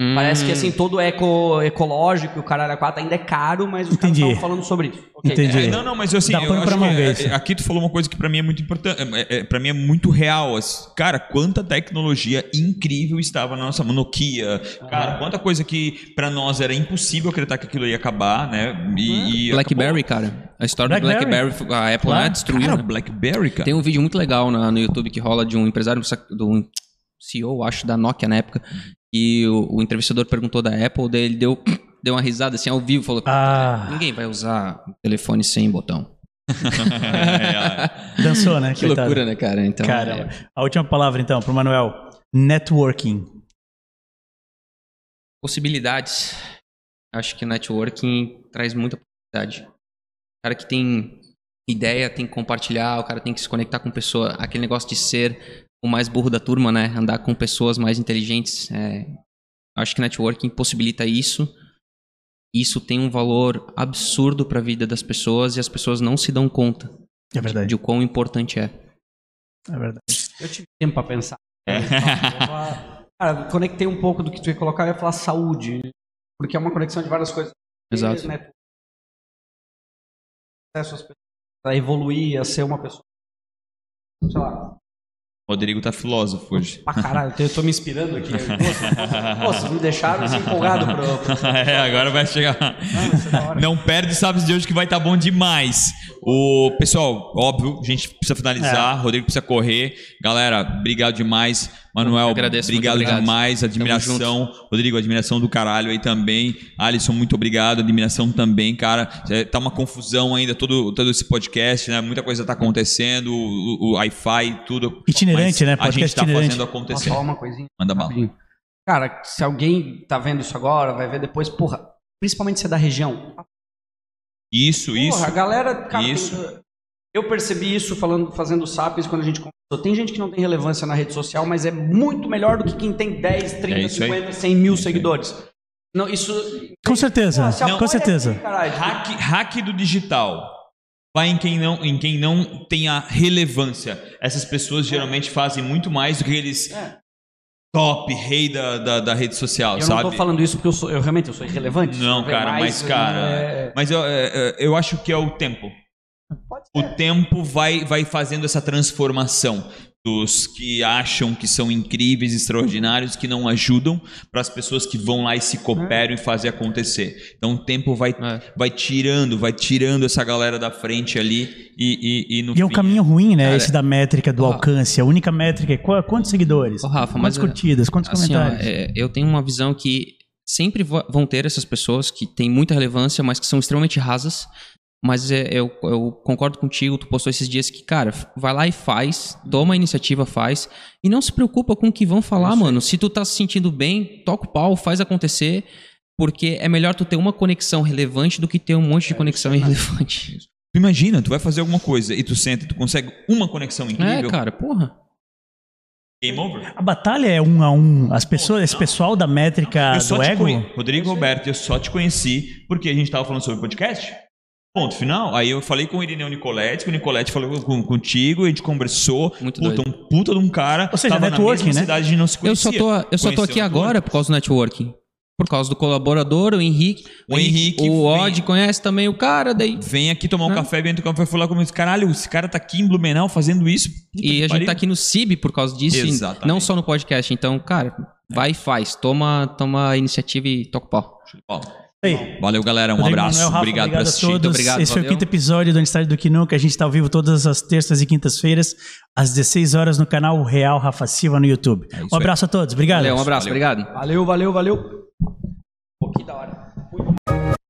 Hum, Parece que assim, todo eco, ecológico, o caralho a quatro ainda é caro, mas os caras Entendi. estão falando sobre isso. Ok. Entendi. É, não, não, mas eu, assim, Dá eu acho que, é, é, aqui tu falou uma coisa que pra mim é muito importante, é, é, para mim é muito real. as- Cara, quanta tecnologia incrível estava na nossa mão. Nokia, cara, quanta coisa que pra nós era impossível acreditar que aquilo ia acabar, né? E, e BlackBerry, cara. A história Blackberry. do BlackBerry, a Apple Claro. né, destruiu. Cara, né? BlackBerry, cara. Tem um vídeo muito legal na- no YouTube que rola de um empresário, do CEO, acho, da Nokia na época. E o, o entrevistador perguntou da Apple, daí ele deu, deu uma risada assim ao vivo, falou: Ah. Ninguém vai usar o telefone sem botão. É, Dançou, né? Que Coitado. loucura, né, cara? Então, Caramba. é, A última palavra, então, pro Manuel. Networking. possibilidades. Acho que networking traz muita possibilidade. O cara que tem ideia tem que compartilhar, o cara tem que se conectar com pessoa. Aquele negócio de ser o mais burro da turma, né? Andar com pessoas mais inteligentes. é, Acho que networking possibilita isso. Isso tem um valor absurdo para a vida das pessoas e as pessoas não se dão conta É verdade. de o quão importante é. É verdade. Eu tive tempo pra pensar. Falar- Cara, conectei um pouco do que tu ia colocar, eu ia falar saúde. Porque é uma conexão de várias coisas. Exato. Né? Acesso às pessoas, a evoluir, a ser uma pessoa. Sei lá, Rodrigo tá filósofo hoje. pra caralho, eu tô me inspirando aqui. Pô, vocês me deixaram assim empolgado pro. pro... é, agora vai chegar. Ah, é hora. Não perde sábado de hoje que vai estar bom demais. O pessoal, óbvio, a gente precisa finalizar. Rodrigo precisa correr. Galera, obrigado demais. Manuel, agradeço, obrigado, obrigado. demais. Admiração. Rodrigo, admiração do caralho aí também. Alisson, muito obrigado. Admiração também, cara. É, Tá uma confusão ainda todo, todo esse podcast, né? Muita coisa tá acontecendo. O, o Wi-Fi, tudo. Itinerante, né? A Podcast gente tá itinerante. fazendo acontecer. falar uma coisinha? Manda bala. Cara, se alguém tá vendo isso agora, vai ver depois, porra, principalmente se é da região. Isso, isso. Porra, a galera, cara, Isso. tem- Eu percebi isso falando, fazendo sapiens quando a gente conversou. Tem gente que não tem relevância na rede social, mas é muito melhor do que quem tem 10, 30, É isso aí. 50, 100 mil É seguidores. Não, isso. Com certeza, Pô, se com certeza. aqui. Hack, hack do digital. Vai em quem, não, em quem não tem a relevância. Essas pessoas geralmente fazem muito mais do que eles É. top, rei da, da, da rede social, Eu sabe? não tô falando isso porque eu, sou, eu realmente eu sou irrelevante. Não, Não cara, mais, mas, cara. é- Mas eu, é, é, eu acho que é o tempo. O tempo vai, vai fazendo essa transformação dos que acham que são incríveis, extraordinários, que não ajudam, para as pessoas que vão lá e se cooperam e fazem acontecer. Então o tempo vai, É. vai tirando, vai tirando essa galera da frente ali e, e, e no E é um fim, caminho ruim, né? Cara, esse da métrica do Ó. alcance. A única métrica é qu- quantos seguidores? Ô, Rafa, quantas mas, é, curtidas? Quantos Assim, ó, comentários? é, eu tenho uma visão que sempre vão ter essas pessoas que têm muita relevância, mas que são extremamente rasas. Mas é, eu, eu concordo contigo, tu postou esses dias que, cara, vai lá e faz, toma a iniciativa, faz, e não se preocupa com o que vão falar, mano. Se tu tá se sentindo bem, toca o pau, faz acontecer, porque é melhor tu ter uma conexão relevante do que ter um monte de conexão irrelevante. Tu imagina, tu vai fazer alguma coisa e tu senta e tu consegue uma conexão É, incrível. cara, porra. Game over. A batalha é um a um. As pessoas, esse pessoal da métrica Eu só do te ego. conhe- Rodrigo Roberto, eu só te conheci porque a gente tava falando sobre podcast. Ponto final. Aí eu falei com o Irineu Nicoletti, que o Nicoletti falou com, contigo, a gente conversou. Muito puta, doido. um puta de um cara. Ou seja, tava networking, na mesma né? cidade de não se Eu conhecia. só tô, eu só tô aqui agora por causa do networking. Por causa do colaborador, o Henrique. O Henrique O vem- Odd conhece também o cara, daí. Vem aqui tomar um Hã? café, vem tomar um café, fui lá comigo. Caralho, esse cara tá aqui em Blumenau fazendo isso. Puta E a gente pariu. tá aqui no CIB por causa disso, Exatamente. não só no podcast. Então, cara, vai e faz. Toma, toma a iniciativa e toca o pau. Ó, Aí. Valeu, galera. Um Rodrigo abraço. Manuel, Rafa, obrigado, por a assistir. todos. obrigado, Esse foi o valeu. quinto episódio do Aniversário do Kinuca. A gente está ao vivo todas as terças e quintas-feiras, às 16 horas, no canal Real Rafa Silva no YouTube. É um abraço a todos. Obrigado. Valeu, um abraço, Valeu. obrigado. Valeu, valeu, valeu. Pô, que da hora.